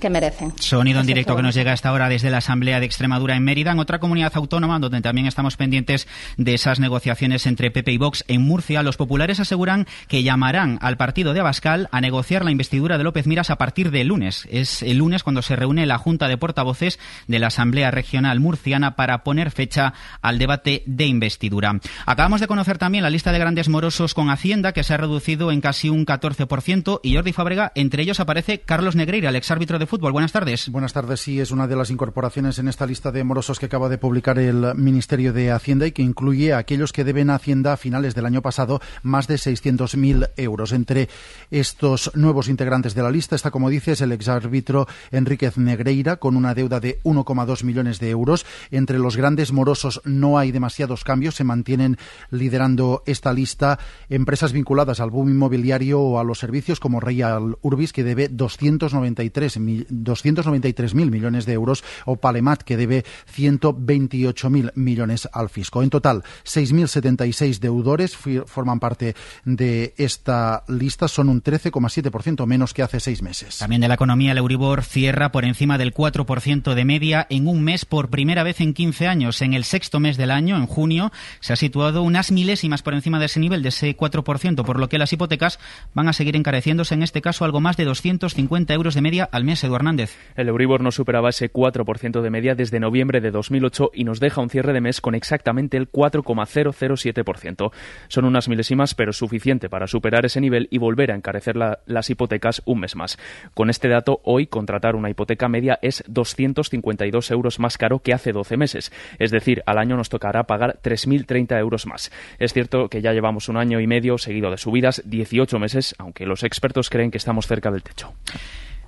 que merecen. Sonido en directo que nos llega hasta ahora desde la Asamblea de Extremadura en Mérida, en otra comunidad autónoma donde también estamos pendientes de esas negociaciones entre PP y Vox en Murcia. Los populares aseguran que llamarán al partido de Abascal a negociar la investidura de López Miras a partir del lunes. Es el lunes cuando se reúne la Junta de Portavoces de la Asamblea Regional Murciana para poner fecha al debate de investidura. Acabamos de conocer también la lista de grandes morosos con Hacienda que se ha reducido en casi un 14% y Jordi Fabrega, entre ellos aparece Carlos Negreira, el exárbitro de fútbol. Buenas tardes. Buenas tardes. Sí, es una de las incorporaciones en esta lista de morosos que acaba de publicar el Ministerio de Hacienda y que incluye a aquellos que deben a Hacienda a finales del año pasado más de 600.000 euros. Entre estos nuevos integrantes de la lista está, como dices, el exárbitro Enríquez Negreira con una deuda de 1,2 millones de euros. Entre los grandes morosos no hay demasiados cambios. Se mantienen liderando esta lista empresas vinculadas al boom inmobiliario o a los servicios como Real Urbis, que debe 293 millones 293.000 millones de euros o Palemat, que debe 128.000 millones al fisco. En total, 6.076 deudores forman parte de esta lista, son un 13,7% menos que hace seis meses. También de la economía, el Euribor cierra por encima del 4% de media en un mes por primera vez en 15 años. En el sexto mes del año, en junio, se ha situado unas milésimas por encima de ese nivel, de ese 4%, por lo que las hipotecas van a seguir encareciéndose, en este caso algo más de 250 euros de media al mes. Hernández. El Euribor no superaba ese 4% de media desde noviembre de 2008 y nos deja un cierre de mes con exactamente el 4,007%. Son unas milésimas, pero suficiente para superar ese nivel y volver a encarecer las hipotecas un mes más. Con este dato, hoy contratar una hipoteca media es 252 euros más caro que hace 12 meses. Es decir, al año nos tocará pagar 3.030 euros más. Es cierto que ya llevamos un año y medio seguido de subidas, 18 meses, aunque los expertos creen que estamos cerca del techo.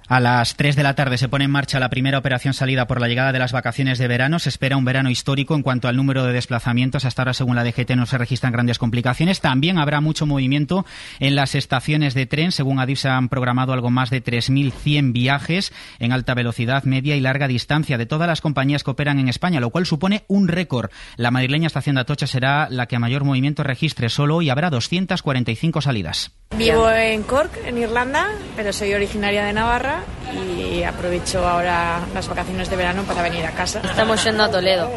A las 3 de la tarde se pone en marcha la primera operación salida por la llegada de las vacaciones de verano. Se espera un verano histórico en cuanto al número de desplazamientos. Hasta ahora, según la DGT, no se registran grandes complicaciones. También habrá mucho movimiento en las estaciones de tren. Según Adif, se han programado algo más de 3.100 viajes en alta velocidad, media y larga distancia de todas las compañías que operan en España, lo cual supone un récord. La madrileña estación de Atocha será la que mayor movimiento registre. Solo hoy habrá 245 salidas. Vivo en Cork, en Irlanda, pero soy originaria de Navarra y aprovecho ahora las vacaciones de verano para venir a casa. Estamos yendo a Toledo.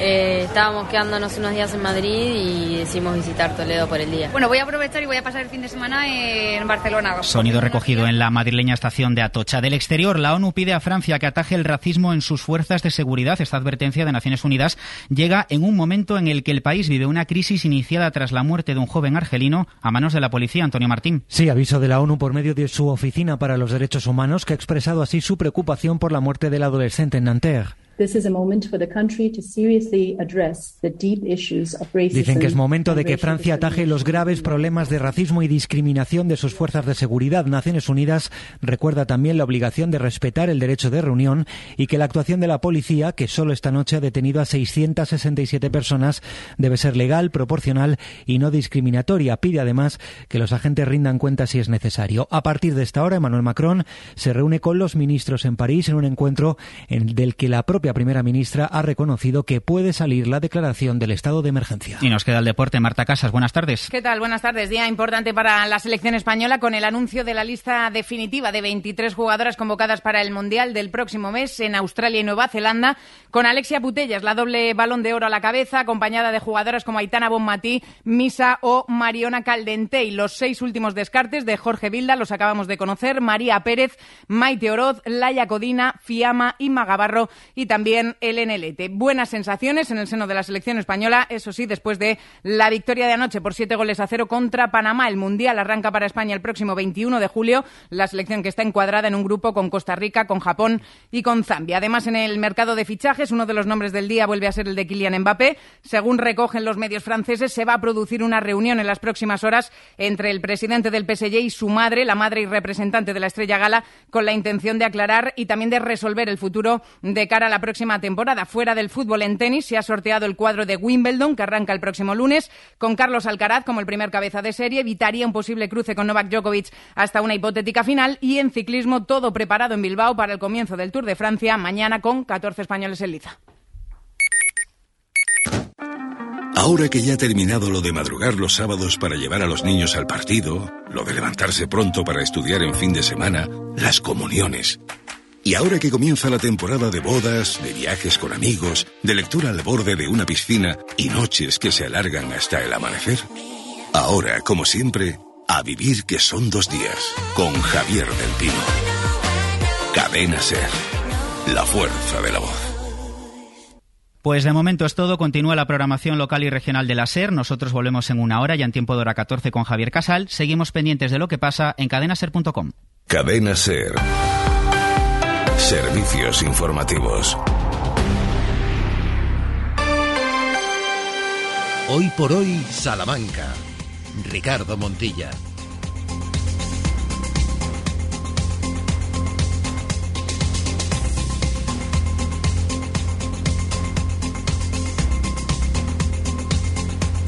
Eh, estábamos quedándonos unos días en Madrid y decidimos visitar Toledo por el día. Bueno, voy a aprovechar y voy a pasar el fin de semana en Barcelona. Sonido recogido en la madrileña estación de Atocha. Del exterior, la ONU pide a Francia que ataje el racismo en sus fuerzas de seguridad. Esta advertencia de Naciones Unidas llega en un momento en el que el país vive una crisis iniciada tras la muerte de un joven argelino a manos de la policía. Antonio Martín. Sí, aviso de la ONU por medio de su Oficina para los Derechos Humanos que ha expresado así su preocupación por la muerte del adolescente en Nanterre. Dicen que es momento de que Francia ataje los graves problemas de racismo y discriminación de sus fuerzas de seguridad. Naciones Unidas recuerda también la obligación de respetar el derecho de reunión y que la actuación de la policía, que solo esta noche ha detenido a 667 personas, debe ser legal, proporcional y no discriminatoria. Pide además que los agentes rindan cuenta si es necesario. A partir de esta hora, Emmanuel Macron se reúne con los ministros en París en un encuentro en del que la propia propia primera ministra ha reconocido que puede salir la declaración del estado de emergencia. Y nos queda el deporte. Marta Casas, buenas tardes. ¿Qué tal? Buenas tardes. Día importante para la selección española con el anuncio de la lista definitiva de 23 jugadoras convocadas para el Mundial del próximo mes en Australia y Nueva Zelanda, con Alexia Putellas, la doble balón de oro a la cabeza, acompañada de jugadoras como Aitana Bonmatí, Misa o Mariona Caldentey. Los seis últimos descartes de Jorge Vilda los acabamos de conocer. María Pérez, Maite Oroz, Laia Codina, Fiamma, Inma Gavarro y también Elena Lete. Buenas sensaciones en el seno de la selección española, eso sí, después de la victoria de anoche por siete goles a cero contra Panamá. El Mundial arranca para España el próximo 21 de julio. La selección que está encuadrada en un grupo con Costa Rica, con Japón y con Zambia. Además, en el mercado de fichajes, uno de los nombres del día vuelve a ser el de Kylian Mbappé. Según recogen los medios franceses, se va a producir una reunión en las próximas horas entre el presidente del PSG y su madre, la madre y representante de la Estrella Gala, con la intención de aclarar y también de resolver el futuro de cara a la temporada. Fuera del fútbol en tenis, se ha sorteado el cuadro de Wimbledon, que arranca el próximo lunes, con Carlos Alcaraz como el primer cabeza de serie. Evitaría un posible cruce con Novak Djokovic hasta una hipotética final. Y en ciclismo, todo preparado en Bilbao para el comienzo del Tour de Francia, mañana con 14 españoles en liza. Ahora que ya ha terminado lo de madrugar los sábados para llevar a los niños al partido, lo de levantarse pronto para estudiar en fin de semana, las comuniones. Y ahora que comienza la temporada de bodas, de viajes con amigos, de lectura al borde de una piscina y noches que se alargan hasta el amanecer. Ahora, como siempre, a vivir que son dos días, con Javier del Pino. Cadena Ser, la fuerza de la voz. Pues de momento es todo. Continúa la programación local y regional de la SER. Nosotros volvemos en una hora, ya en tiempo de hora 14 con Javier Casal. Seguimos pendientes de lo que pasa en cadenaser.com. Cadena Ser. Servicios informativos. Hoy por hoy, Salamanca. Ricardo Montilla.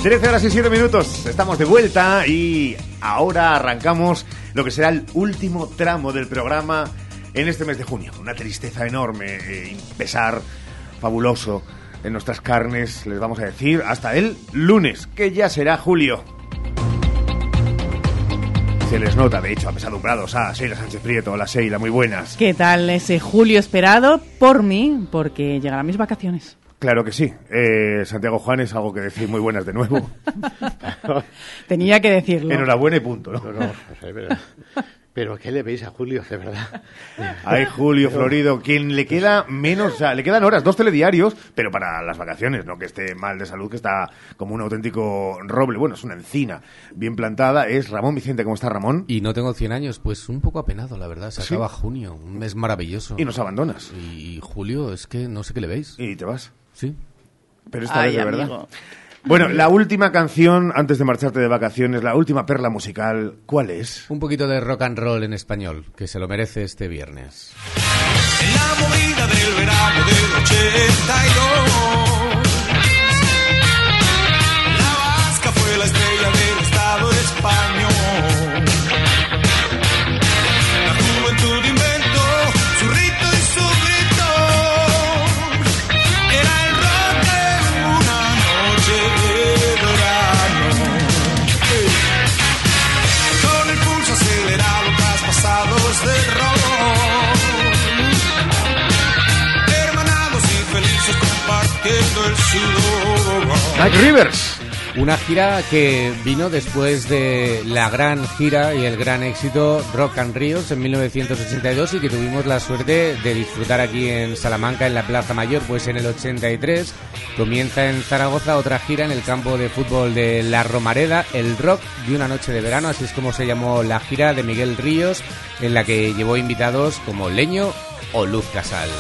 Trece horas y siete minutos, estamos de vuelta y ahora arrancamos lo que será el último tramo del programa en este mes de junio. Una tristeza enorme, eh, pesar fabuloso en nuestras carnes, les vamos a decir, hasta el lunes, que ya será julio. Se les nota, de hecho, apesadumbrados a Sheila Sánchez Prieto. Hola Sheila, muy buenas. ¿Qué tal ese julio esperado por mí? Porque llegarán mis vacaciones. Claro que sí. Eh, Santiago Juanes, algo que decir muy buenas de nuevo. Tenía que decirlo. Enhorabuena y punto, ¿no? No, no, pero, ¿qué le veis a Julio, de verdad? Ay, Julio Florido, quien le queda menos, o sea, le quedan horas, dos telediarios, pero para las vacaciones, no que esté mal de salud, que está como un auténtico roble, bueno, es una encina bien plantada, es Ramón Vicente, ¿cómo está Ramón? Y no tengo 100 años, pues un poco apenado, la verdad, se ¿Sí? acaba junio, un mes maravilloso. Y nos abandonas. Y Julio, es que no sé qué le veis. Y te vas. Sí. Pero esta Ay, vez de verdad. Bueno, la última canción antes de marcharte de vacaciones, la última perla musical, ¿cuál es? Un poquito de rock and roll en español, que se lo merece este viernes. La movida del verano del 82. La vasca fue la estrella del Estado español. Mike Rivers. Una gira que vino después de la gran gira y el gran éxito Rock and Ríos en 1982 y que tuvimos la suerte de disfrutar aquí en Salamanca, en la Plaza Mayor, pues en el 83 comienza en Zaragoza otra gira en el campo de fútbol de La Romareda, el Rock de una noche de verano, así es como se llamó la gira de Miguel Ríos, en la que llevó invitados como Leño o Luz Casal.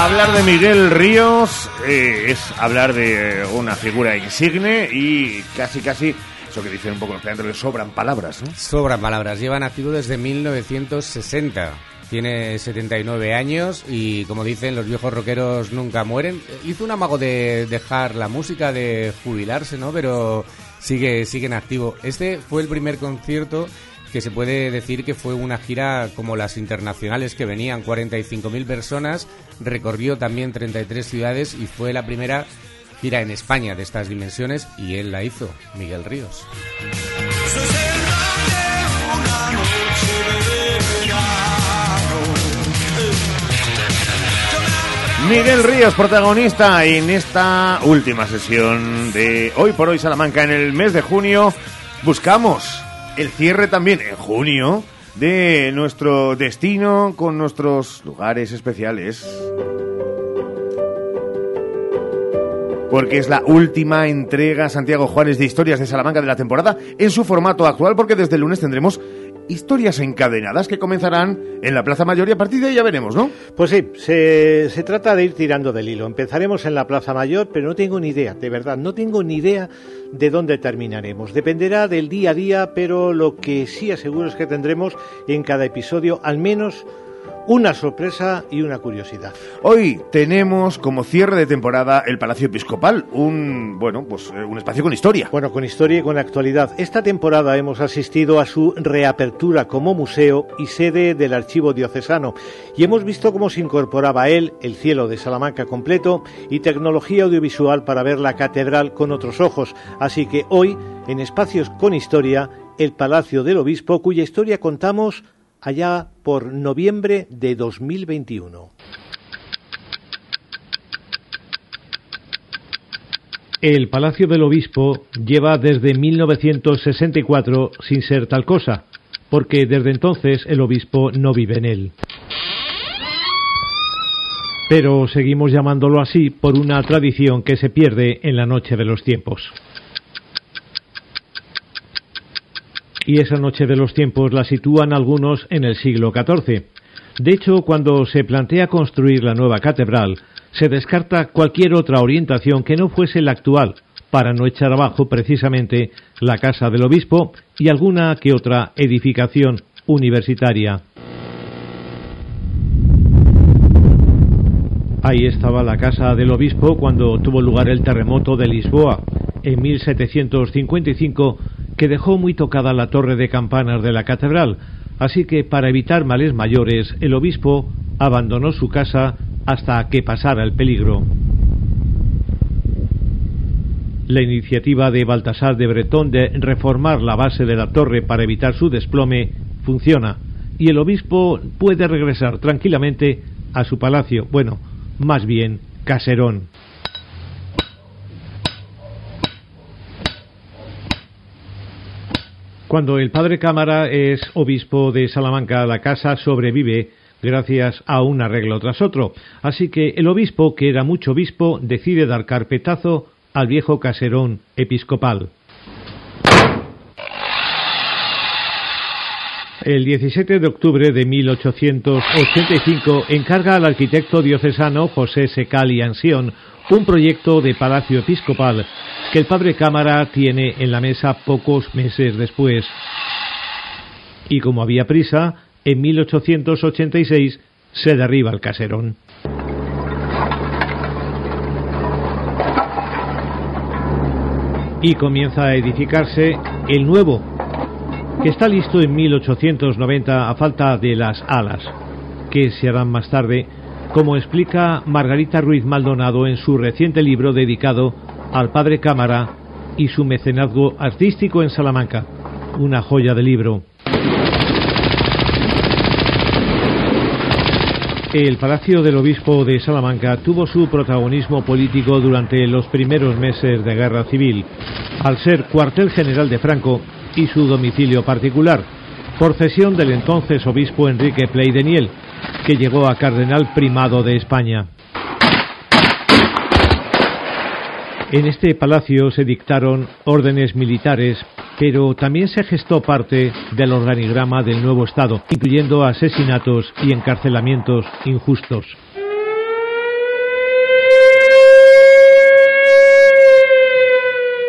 Hablar de Miguel Ríos eh, es hablar de una figura insigne y casi, casi, eso que dicen un poco los peantes, le sobran palabras, ¿no? Sobran palabras. Llevan activo desde 1960. Tiene 79 años y, como dicen, los viejos rockeros nunca mueren. Hizo un amago de dejar la música, de jubilarse, ¿no? Pero sigue, sigue en activo. Este fue el primer concierto que se puede decir que fue una gira como las internacionales que venían, 45.000 personas, recorrió también 33 ciudades y fue la primera gira en España de estas dimensiones y él la hizo, Miguel Ríos. Miguel Ríos, protagonista en esta última sesión de Hoy por Hoy Salamanca en el mes de junio. Buscamos el cierre también en junio de nuestro destino con nuestros lugares especiales. Porque es la última entrega Santiago Juárez de Historias de Salamanca de la temporada en su formato actual, porque desde el lunes tendremos historias encadenadas que comenzarán en la Plaza Mayor y a partir de ahí ya veremos, ¿no? Pues sí, se, se, trata de ir tirando del hilo. Empezaremos en la Plaza Mayor, pero no tengo ni idea, de verdad, no tengo ni idea de dónde terminaremos. Dependerá del día a día, pero lo que sí aseguro es que tendremos en cada episodio al menos una sorpresa y una curiosidad. Hoy tenemos como cierre de temporada el Palacio Episcopal, un bueno, pues un espacio con historia. Bueno, con historia y con actualidad. Esta temporada hemos asistido a su reapertura como museo y sede del Archivo Diocesano y hemos visto cómo se incorporaba a él el cielo de Salamanca completo y tecnología audiovisual para ver la catedral con otros ojos. Así que hoy, en Espacios con Historia, el Palacio del Obispo, cuya historia contamos allá por noviembre de 2021. El Palacio del Obispo lleva desde 1964 sin ser tal cosa, porque desde entonces el obispo no vive en él. Pero seguimos llamándolo así por una tradición que se pierde en la noche de los tiempos. Y esa noche de los tiempos la sitúan algunos en el siglo XIV. De hecho, cuando se plantea construir la nueva catedral, se descarta cualquier otra orientación que no fuese la actual, para no echar abajo precisamente la casa del obispo y alguna que otra edificación universitaria. Ahí estaba la casa del obispo cuando tuvo lugar el terremoto de Lisboa en 1755 que dejó muy tocada la torre de campanas de la catedral, así que para evitar males mayores el obispo abandonó su casa hasta que pasara el peligro. La iniciativa de Baltasar de Bretón de reformar la base de la torre para evitar su desplome funciona y el obispo puede regresar tranquilamente a su palacio, bueno, más bien caserón. Cuando el padre Cámara es obispo de Salamanca, la casa sobrevive gracias a un arreglo tras otro. Así que el obispo, que era mucho obispo, decide dar carpetazo al viejo caserón episcopal. El 17 de octubre de 1885 encarga al arquitecto diocesano José Secali Ansión un proyecto de palacio episcopal que el padre Cámara tiene en la mesa pocos meses después. Y como había prisa, en 1886 se derriba el caserón. Y comienza a edificarse el nuevo, que está listo en 1890 a falta de las alas, que se harán más tarde como explica Margarita Ruiz Maldonado en su reciente libro dedicado al padre Cámara y su mecenazgo artístico en Salamanca, una joya de libro. El Palacio del Obispo de Salamanca tuvo su protagonismo político durante los primeros meses de guerra civil, al ser cuartel general de Franco y su domicilio particular, por cesión del entonces obispo Enrique Pleideniel, que llegó a cardenal primado de España. En este palacio se dictaron órdenes militares, pero también se gestó parte del organigrama del nuevo Estado, incluyendo asesinatos y encarcelamientos injustos.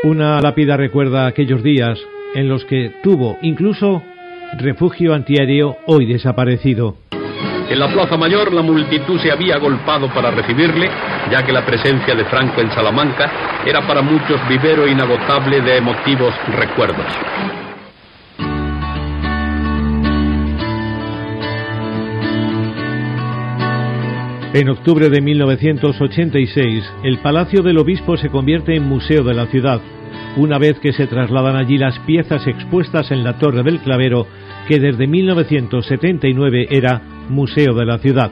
Una lápida recuerda aquellos días en los que tuvo incluso refugio antiaéreo hoy desaparecido. En la Plaza Mayor la multitud se había agolpado para recibirle, ya que la presencia de Franco en Salamanca era para muchos vivero inagotable de emotivos recuerdos. En octubre de 1986, el Palacio del Obispo se convierte en museo de la ciudad, una vez que se trasladan allí las piezas expuestas en la Torre del Clavero, que desde 1979 era museo de la ciudad.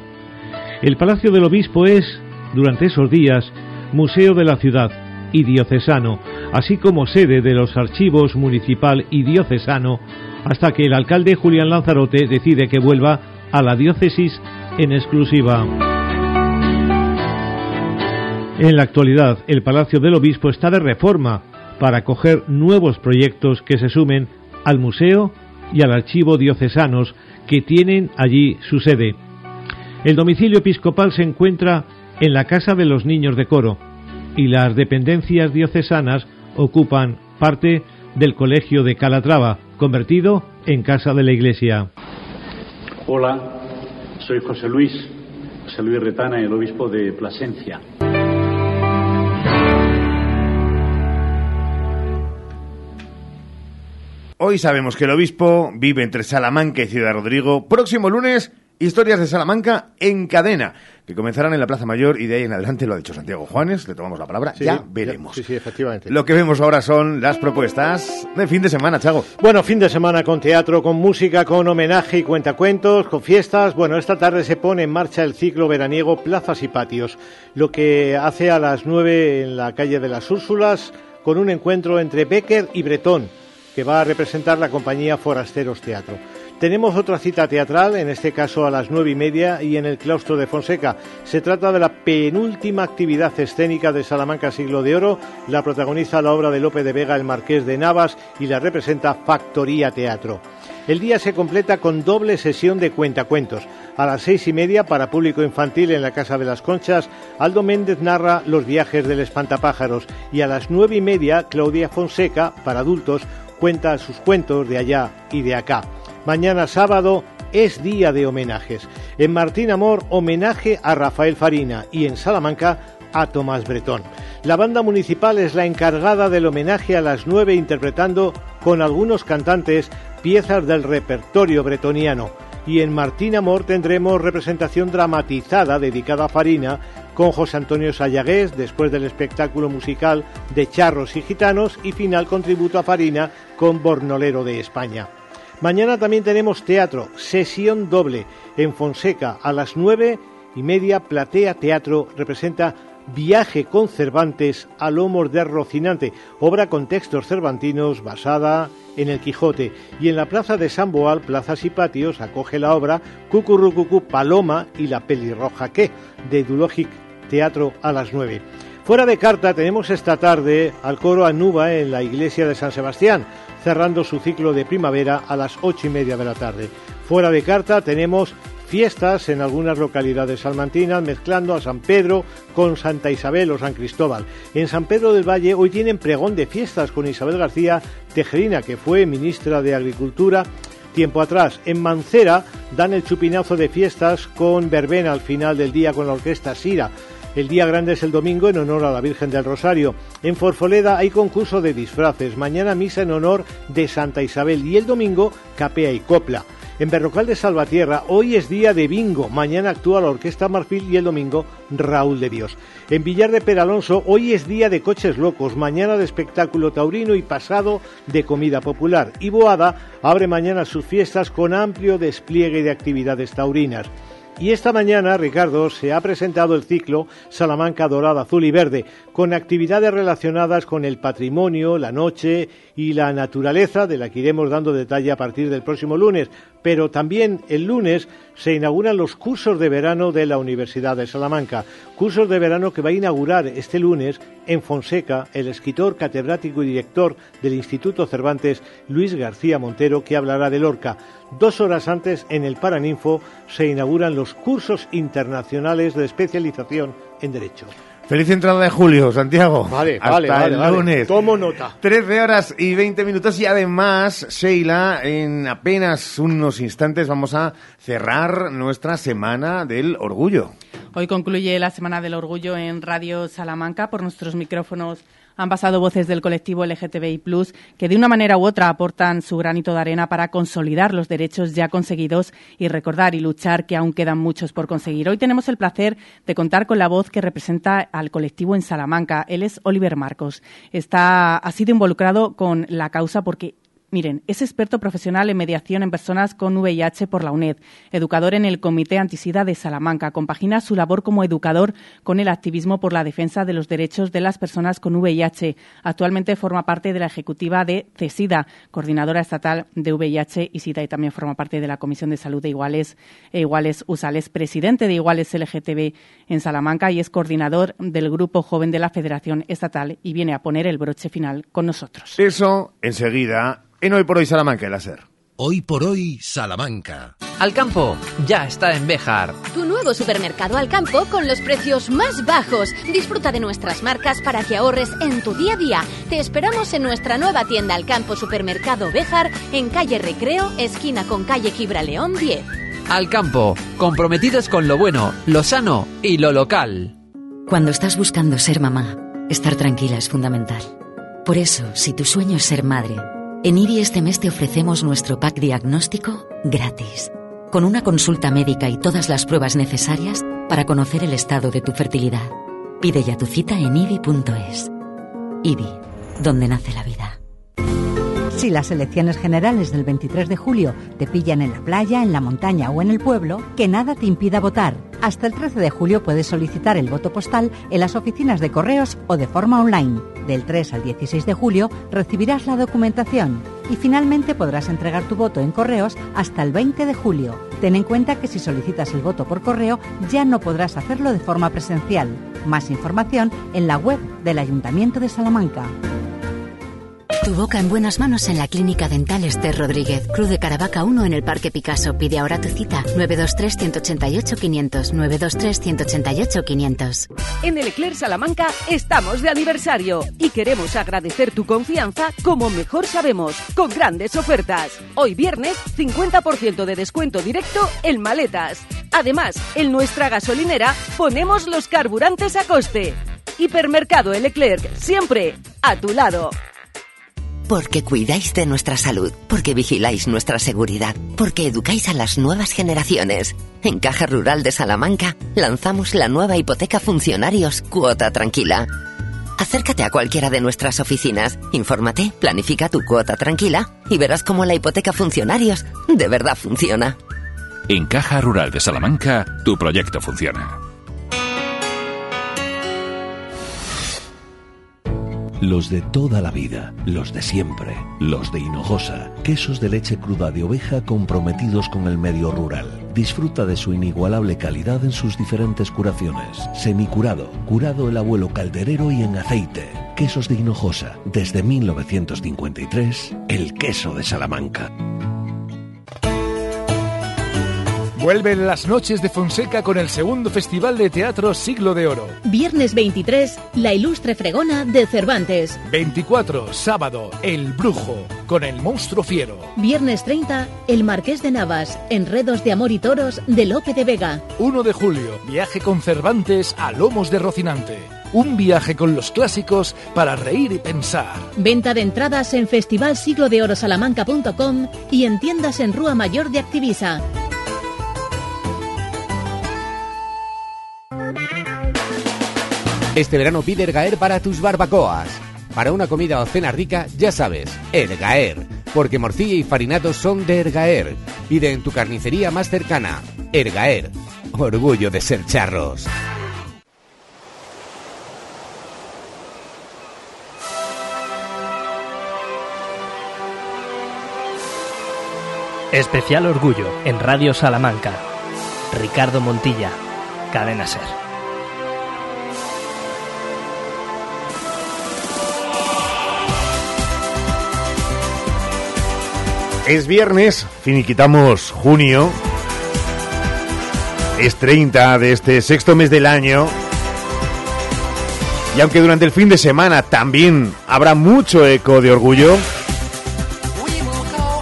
El Palacio del Obispo es, durante esos días, museo de la ciudad y diocesano, así como sede de los archivos municipal y diocesano, hasta que el alcalde Julián Lanzarote decide que vuelva a la diócesis en exclusiva. En la actualidad, el Palacio del Obispo está de reforma para acoger nuevos proyectos que se sumen al museo y al archivo diocesanos que tienen allí su sede. El domicilio episcopal se encuentra en la Casa de los Niños de Coro y las dependencias diocesanas ocupan parte del Colegio de Calatrava, convertido en Casa de la Iglesia. Hola, soy José Luis, José Luis Retana, el obispo de Plasencia. Hoy sabemos que el obispo vive entre Salamanca y Ciudad Rodrigo. Próximo lunes, historias de Salamanca en cadena, que comenzarán en la Plaza Mayor y de ahí en adelante lo ha dicho Santiago Juanes, le tomamos la palabra, Sí, ya veremos. Sí, sí, efectivamente. Lo que vemos ahora son las propuestas de fin de semana, Chago. Bueno, fin de semana con teatro, con música, con homenaje y cuentacuentos, con fiestas. Bueno, esta tarde se pone en marcha el ciclo veraniego Plazas y Patios, lo que hace a las nueve en la calle de las Úrsulas con un encuentro entre Becker y Bretón, que va a representar la compañía Forasteros Teatro. Tenemos otra cita teatral, en este caso a las nueve y media y en el claustro de Fonseca. Se trata de la penúltima actividad escénica de Salamanca Siglo de Oro. La protagoniza la obra de Lope de Vega, el Marqués de Navas, y la representa Factoría Teatro. El día se completa con doble sesión de cuentacuentos. A las seis y media, para público infantil en la Casa de las Conchas, Aldo Méndez narra Los viajes del espantapájaros. Y a las nueve y media, Claudia Fonseca, para adultos, cuenta sus cuentos de allá y de acá. Mañana sábado es día de homenajes. En Martín Amor, homenaje a Rafael Farina y en Salamanca a Tomás Bretón. La banda municipal es la encargada del homenaje a las nueve interpretando con algunos cantantes piezas del repertorio bretoniano. Y en Martín Amor tendremos representación dramatizada dedicada a Farina con José Antonio Sayagués después del espectáculo musical de Charros y Gitanos y final con tributo a Farina con Bornolero de España. Mañana también tenemos teatro, sesión doble en Fonseca a las nueve y media. Platea Teatro representa Viaje con Cervantes a lomos de Rocinante, obra con textos cervantinos basada en el Quijote. Y en la plaza de San Boal, Plazas y Patios, acoge la obra Cucurrucucú Paloma y la pelirroja que, de Dulogic Teatro a las nueve. Fuera de carta tenemos esta tarde al coro Anuba en la iglesia de San Sebastián, cerrando su ciclo de primavera a las ocho y media de la tarde. Fuera de carta tenemos fiestas en algunas localidades salmantinas, mezclando a San Pedro con Santa Isabel o San Cristóbal. En San Pedro del Valle hoy tienen pregón de fiestas con Isabel García Tejerina, que fue ministra de Agricultura tiempo atrás. En Mancera dan el chupinazo de fiestas con verbena al final del día con la orquesta Sira. El día grande es el domingo en honor a la Virgen del Rosario. En Forfoleda hay concurso de disfraces. Mañana misa en honor de Santa Isabel y el domingo capea y copla. En Berrocal de Salvatierra hoy es día de bingo. Mañana actúa la Orquesta Marfil y el domingo Raúl de Dios. En Villar de Peralonso hoy es día de coches locos. Mañana de espectáculo taurino y pasado de comida popular. Y Boada abre mañana sus fiestas con amplio despliegue de actividades taurinas. Y esta mañana, Ricardo, se ha presentado el ciclo Salamanca Dorada, Azul y Verde, con actividades relacionadas con el patrimonio, la noche y la naturaleza, de la que iremos dando detalle a partir del próximo lunes. Pero también el lunes se inauguran los cursos de verano de la Universidad de Salamanca. Cursos de verano que va a inaugurar este lunes en Fonseca el escritor, catedrático y director del Instituto Cervantes, Luis García Montero, que hablará de Lorca. Dos horas antes, en el Paraninfo, se inauguran los cursos internacionales de especialización en Derecho. Feliz entrada de julio, Santiago. Vale, Hasta vale, vale, el vale. lunes. Tomo nota. 13 horas y 20 minutos y además, Sheila, en apenas unos instantes vamos a cerrar nuestra semana del orgullo. Hoy concluye la Semana del Orgullo en Radio Salamanca. Por nuestros micrófonos han pasado voces del colectivo LGTBI+, que de una manera u otra aportan su granito de arena para consolidar los derechos ya conseguidos y recordar y luchar que aún quedan muchos por conseguir. Hoy tenemos el placer de contar con la voz que representa al colectivo en Salamanca. Él es Oliver Marcos. Está, ha sido involucrado con la causa porque Miren, es experto profesional en mediación en personas con VIH por la UNED, educador en el Comité Antisida de Salamanca. Compagina su labor como educador con el activismo por la defensa de los derechos de las personas con VIH. Actualmente forma parte de la ejecutiva de CESIDA, coordinadora estatal de VIH y SIDA, y también forma parte de la Comisión de Salud de Iguales e Iguales USAL. presidente de Iguales LGTB en Salamanca y es coordinador del Grupo Joven de la Federación Estatal y viene a poner el broche final con nosotros. Eso enseguida en Hoy por Hoy Salamanca, el láser. Hoy por hoy, Salamanca. Alcampo ya está en Béjar. Tu nuevo supermercado Alcampo con los precios más bajos. Disfruta de nuestras marcas para que ahorres en tu día a día. Te esperamos en nuestra nueva tienda Alcampo Supermercado Béjar en calle Recreo, esquina con calle Gibraleón 10. Alcampo, comprometidos con lo bueno, lo sano y lo local. Cuando estás buscando ser mamá, estar tranquila es fundamental. Por eso, si tu sueño es ser madre, en IBI este mes te ofrecemos nuestro pack diagnóstico gratis, con una consulta médica y todas las pruebas necesarias para conocer el estado de tu fertilidad. Pide ya tu cita en IBI.es. IBI, donde nace la vida. Si las elecciones generales del 23 de julio te pillan en la playa, en la montaña o en el pueblo, que nada te impida votar. Hasta el 13 de julio puedes solicitar el voto postal en las oficinas de correos o de forma online. Del 3 al 16 de julio recibirás la documentación y finalmente podrás entregar tu voto en correos hasta el 20 de julio. Ten en cuenta que si solicitas el voto por correo ya no podrás hacerlo de forma presencial. Más información en la web del Ayuntamiento de Salamanca. Tu boca en buenas manos en la Clínica Dental Esther Rodríguez, Cruz de Caravaca 1 en el Parque Picasso. Pide ahora tu cita 923-188-500, 923-188-500. En el Eclair Salamanca estamos de aniversario y queremos agradecer tu confianza como mejor sabemos, con grandes ofertas. Hoy viernes, 50% de descuento directo en maletas. Además, en nuestra gasolinera ponemos los carburantes a coste. Hipermercado El Eclerc, siempre a tu lado. Porque cuidáis de nuestra salud, porque vigiláis nuestra seguridad, porque educáis a las nuevas generaciones. En Caja Rural de Salamanca lanzamos la nueva hipoteca funcionarios Cuota Tranquila. Acércate a cualquiera de nuestras oficinas, infórmate, planifica tu cuota tranquila y verás cómo la hipoteca funcionarios de verdad funciona. En Caja Rural de Salamanca, tu proyecto funciona. Los de toda la vida, los de siempre, los de Hinojosa, quesos de leche cruda de oveja comprometidos con el medio rural. Disfruta de su inigualable calidad en sus diferentes curaciones. Semicurado, curado el abuelo calderero y en aceite. Quesos de Hinojosa, desde 1953, el queso de Salamanca. Vuelven las noches de Fonseca con el segundo Festival de Teatro Siglo de Oro. Viernes 23, La Ilustre Fregona de Cervantes. 24, sábado, El Brujo, con el monstruo fiero. Viernes 30, El Marqués de Navas, Enredos de Amor y Toros de Lope de Vega. 1 de julio, viaje con Cervantes a Lomos de Rocinante. Un viaje con los clásicos para reír y pensar. Venta de entradas en festivalsiglodeorosalamanca.com y en tiendas en Rúa Mayor de Activisa. Este verano pide Ergaer para tus barbacoas. Para una comida o cena rica, ya sabes, Ergaer. Porque morcilla y farinatos son de Ergaer. Pide en tu carnicería más cercana. Ergaer. Orgullo de ser charros. Especial Orgullo en Radio Salamanca. Ricardo Montilla, Cadena Ser. Es viernes, finiquitamos junio. Es 30 de este sexto mes del año. Y aunque durante el fin de semana también habrá mucho eco de orgullo,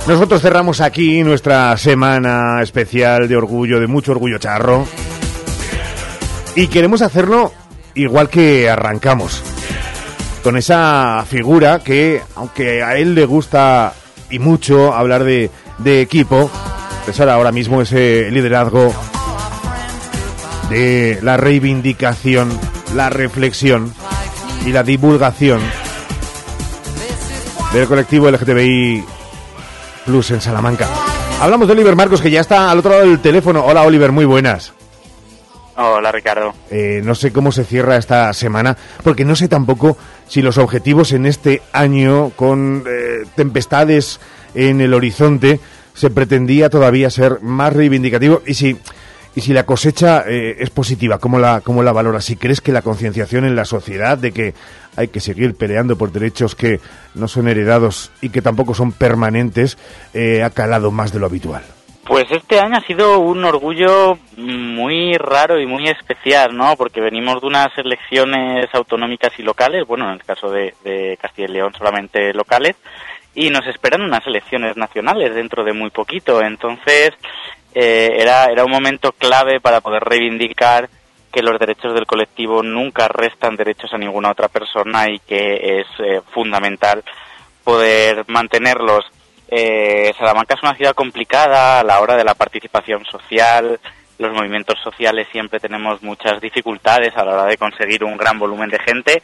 nosotros cerramos aquí nuestra semana especial de orgullo, de mucho orgullo charro. Y queremos hacerlo igual que arrancamos. Con esa figura que, aunque a él le gusta y mucho hablar de, de equipo, ahora, ahora mismo ese liderazgo de la reivindicación, la reflexión y la divulgación del colectivo LGTBI Plus en Salamanca. Hablamos de Oliver Marcos, que ya está al otro lado del teléfono. Hola Oliver, muy buenas. Hola Ricardo. Eh, no sé cómo se cierra esta semana, porque no sé tampoco si los objetivos en este año, con eh, tempestades en el horizonte, se pretendía todavía ser más reivindicativo y si y si la cosecha eh, es positiva, ¿cómo la, ¿cómo la valoras? Si crees que la concienciación en la sociedad de que hay que seguir peleando por derechos que no son heredados y que tampoco son permanentes, ha calado más de lo habitual. Pues este año ha sido un orgullo muy raro y muy especial, ¿no? Porque venimos de unas elecciones autonómicas y locales, bueno, en el caso de, de Castilla y León solamente locales, y nos esperan unas elecciones nacionales dentro de muy poquito. Entonces, eh, era, era un momento clave para poder reivindicar que los derechos del colectivo nunca restan derechos a ninguna otra persona y que es eh, fundamental poder mantenerlos. Eh, Salamanca es una ciudad complicada a la hora de la participación social, los movimientos sociales siempre tenemos muchas dificultades a la hora de conseguir un gran volumen de gente,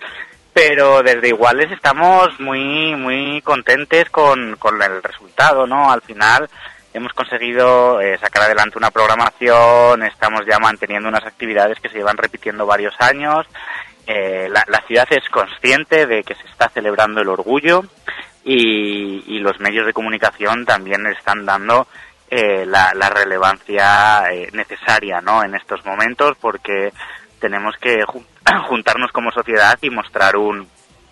pero desde Iguales estamos muy muy contentes con, con el resultado, ¿no? Al final hemos conseguido eh, sacar adelante una programación, estamos ya manteniendo unas actividades que se llevan repitiendo varios años. Eh, la, la, ciudad es consciente de que se está celebrando el orgullo y, y los medios de comunicación también están dando eh, la, la, relevancia eh, necesaria ¿no? en estos momentos porque tenemos que juntarnos como sociedad y mostrar un,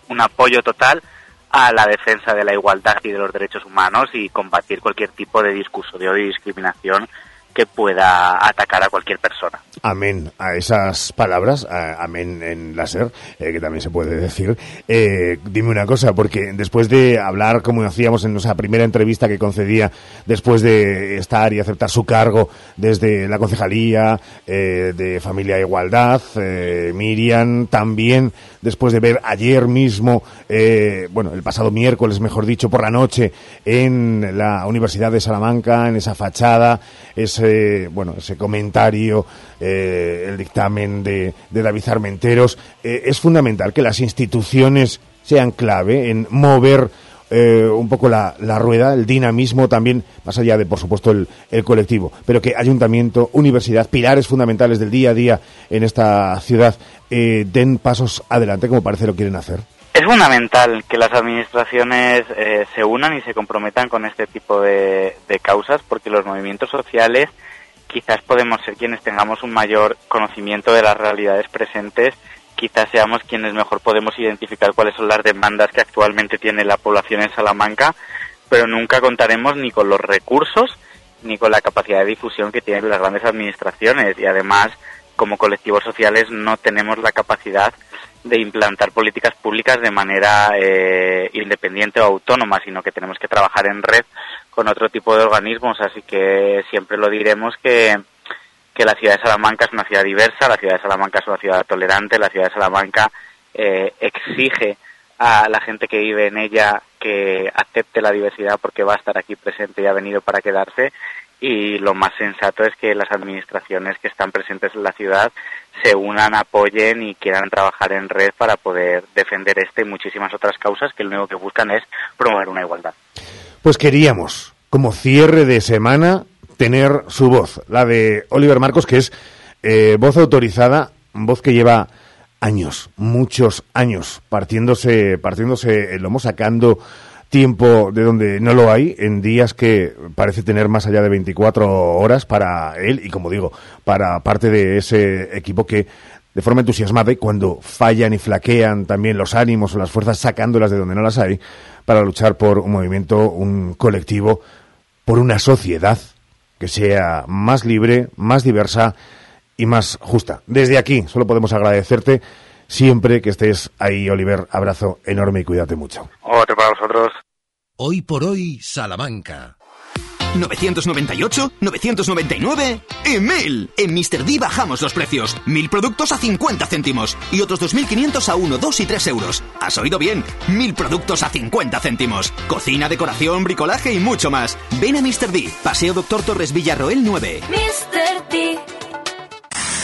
un apoyo total a la defensa de la igualdad y de los derechos humanos y combatir cualquier tipo de discurso de odio y discriminación que pueda atacar a cualquier persona. Amén a esas palabras, a, amén en láser, eh, que también se puede decir. Eh, dime una cosa, porque después de hablar, como hacíamos en nuestra primera entrevista que concedía, después de estar y aceptar su cargo desde la concejalía eh, de Familia e Igualdad, eh, Miriam, también después de ver ayer mismo, eh, bueno, el pasado miércoles, mejor dicho, por la noche, en la Universidad de Salamanca, en esa fachada, ese, bueno, ese comentario, eh, el dictamen de, de David Armenteros, eh, es fundamental que las instituciones sean clave en mover eh, un poco la, la, rueda, el dinamismo también, más allá de, por supuesto, el, el, colectivo, pero que ayuntamiento, universidad, pilares fundamentales del día a día en esta ciudad, eh, den pasos adelante, como parece lo quieren hacer. Es fundamental que las administraciones eh, se unan y se comprometan con este tipo de, de causas, porque los movimientos sociales quizás podemos ser quienes tengamos un mayor conocimiento de las realidades presentes quizás seamos quienes mejor podemos identificar cuáles son las demandas que actualmente tiene la población en Salamanca, pero nunca contaremos ni con los recursos ni con la capacidad de difusión que tienen las grandes administraciones. Y además como colectivos sociales no tenemos la capacidad de implantar políticas públicas de manera eh, independiente o autónoma, sino que tenemos que trabajar en red con otro tipo de organismos, así que siempre lo diremos que que la ciudad de Salamanca es una ciudad diversa, la ciudad de Salamanca es una ciudad tolerante, la ciudad de Salamanca eh, exige a la gente que vive en ella que acepte la diversidad porque va a estar aquí presente y ha venido para quedarse y lo más sensato es que las administraciones que están presentes en la ciudad se unan, apoyen y quieran trabajar en red para poder defender esta y muchísimas otras causas que lo único que buscan es promover una igualdad. Pues queríamos, como cierre de semana, tener su voz, la de Oliver Marcos, que es eh, voz autorizada, voz que lleva años, muchos años, partiéndose, partiéndose el lomo, sacando tiempo de donde no lo hay, en días que parece tener más allá de 24 horas para él y, como digo, para parte de ese equipo que de forma entusiasmada y cuando fallan y flaquean también los ánimos o las fuerzas sacándolas de donde no las hay para luchar por un movimiento, un colectivo, por una sociedad que sea más libre, más diversa y más justa. Desde aquí solo podemos agradecerte siempre que estés ahí, Oliver. Abrazo enorme y cuídate mucho. Otro para vosotros. Hoy por hoy, Salamanca. 998, 999 y 1000. En Mr. D bajamos los precios. 1000 productos a 50 céntimos y otros 2500 a 1, 2 y 3 euros. ¿Has oído bien? 1000 productos a 50 céntimos. Cocina, decoración, bricolaje y mucho más. Ven a Mr. D, Paseo Doctor Torres Villarroel 9. Mr. D.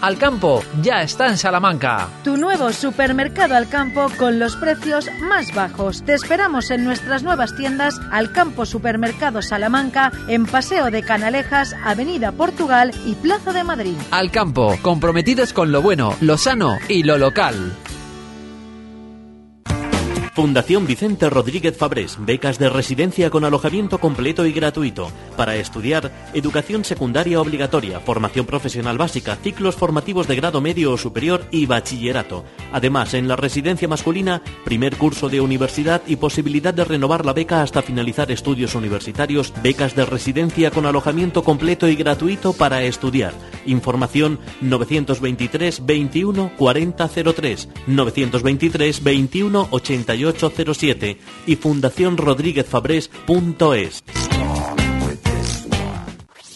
Alcampo ya está en Salamanca. Tu nuevo supermercado Alcampo con los precios más bajos. Te esperamos en nuestras nuevas tiendas Alcampo Supermercado Salamanca en Paseo de Canalejas, Avenida Portugal y Plaza de Madrid. Alcampo, comprometidos con lo bueno, lo sano y lo local. Fundación Vicente Rodríguez Fabrés, becas de residencia con alojamiento completo y gratuito. Para estudiar, educación secundaria obligatoria, formación profesional básica, ciclos formativos de grado medio o superior y bachillerato. Además, en la residencia masculina, primer curso de universidad y posibilidad de renovar la beca hasta finalizar estudios universitarios, becas de residencia con alojamiento completo y gratuito para estudiar. Información 923 21 4003, 923 21 88 0807 y fundacionrodríguezfabrés.es.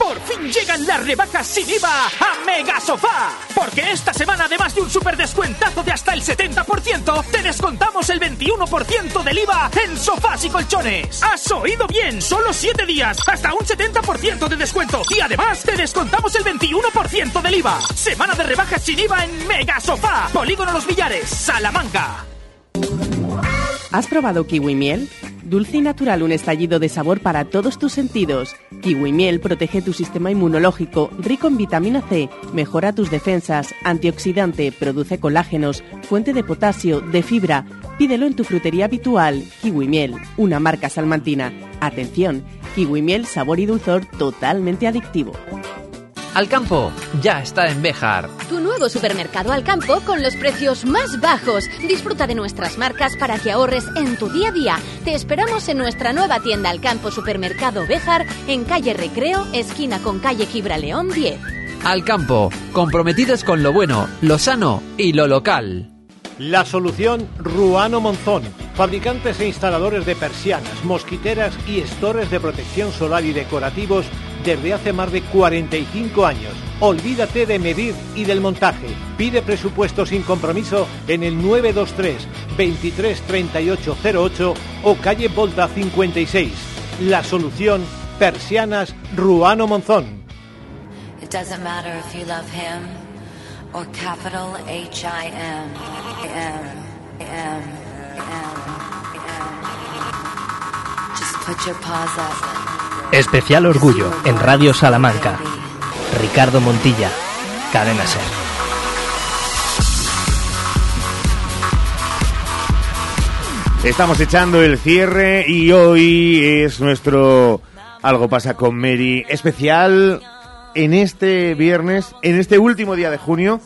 Por fin llegan las rebajas sin IVA a Mega Sofá. Porque esta semana, además de un super descuentazo de hasta el 70%, te descontamos el 21% del IVA en sofás y colchones. ¿Has oído bien? Solo 7 días, hasta un 70% de descuento. Y además te descontamos el 21% del IVA. Semana de rebajas sin IVA en Mega Sofá. Polígono Los Villares, Salamanca. ¿Has probado kiwi miel? Dulce y natural, un estallido de sabor para todos tus sentidos. Kiwi miel protege tu sistema inmunológico, rico en vitamina C, mejora tus defensas, antioxidante, produce colágenos, fuente de potasio, de fibra. Pídelo en tu frutería habitual. Kiwi miel, una marca salmantina. Atención, kiwi miel, sabor y dulzor totalmente adictivo. Alcampo ya está en Béjar. Tu nuevo supermercado Alcampo con los precios más bajos. Disfruta de nuestras marcas para que ahorres en tu día a día. Te esperamos en nuestra nueva tienda Alcampo Supermercado Béjar en calle Recreo, esquina con calle León 10. Alcampo, comprometidos con lo bueno, lo sano y lo local. La solución Ruano Monzón, fabricantes e instaladores de persianas, mosquiteras y estores de protección solar y decorativos desde hace más de 45 años. Olvídate de medir y del montaje. Pide presupuesto sin compromiso en el 923 23 38 08 o calle Volta 56. La solución Persianas Ruano Monzón. Just put your paws. Especial Orgullo en Radio Salamanca. Ricardo Montilla, Cadena Ser. Estamos echando el cierre y hoy es nuestro Algo pasa con Mary especial en este viernes, en este último día de junio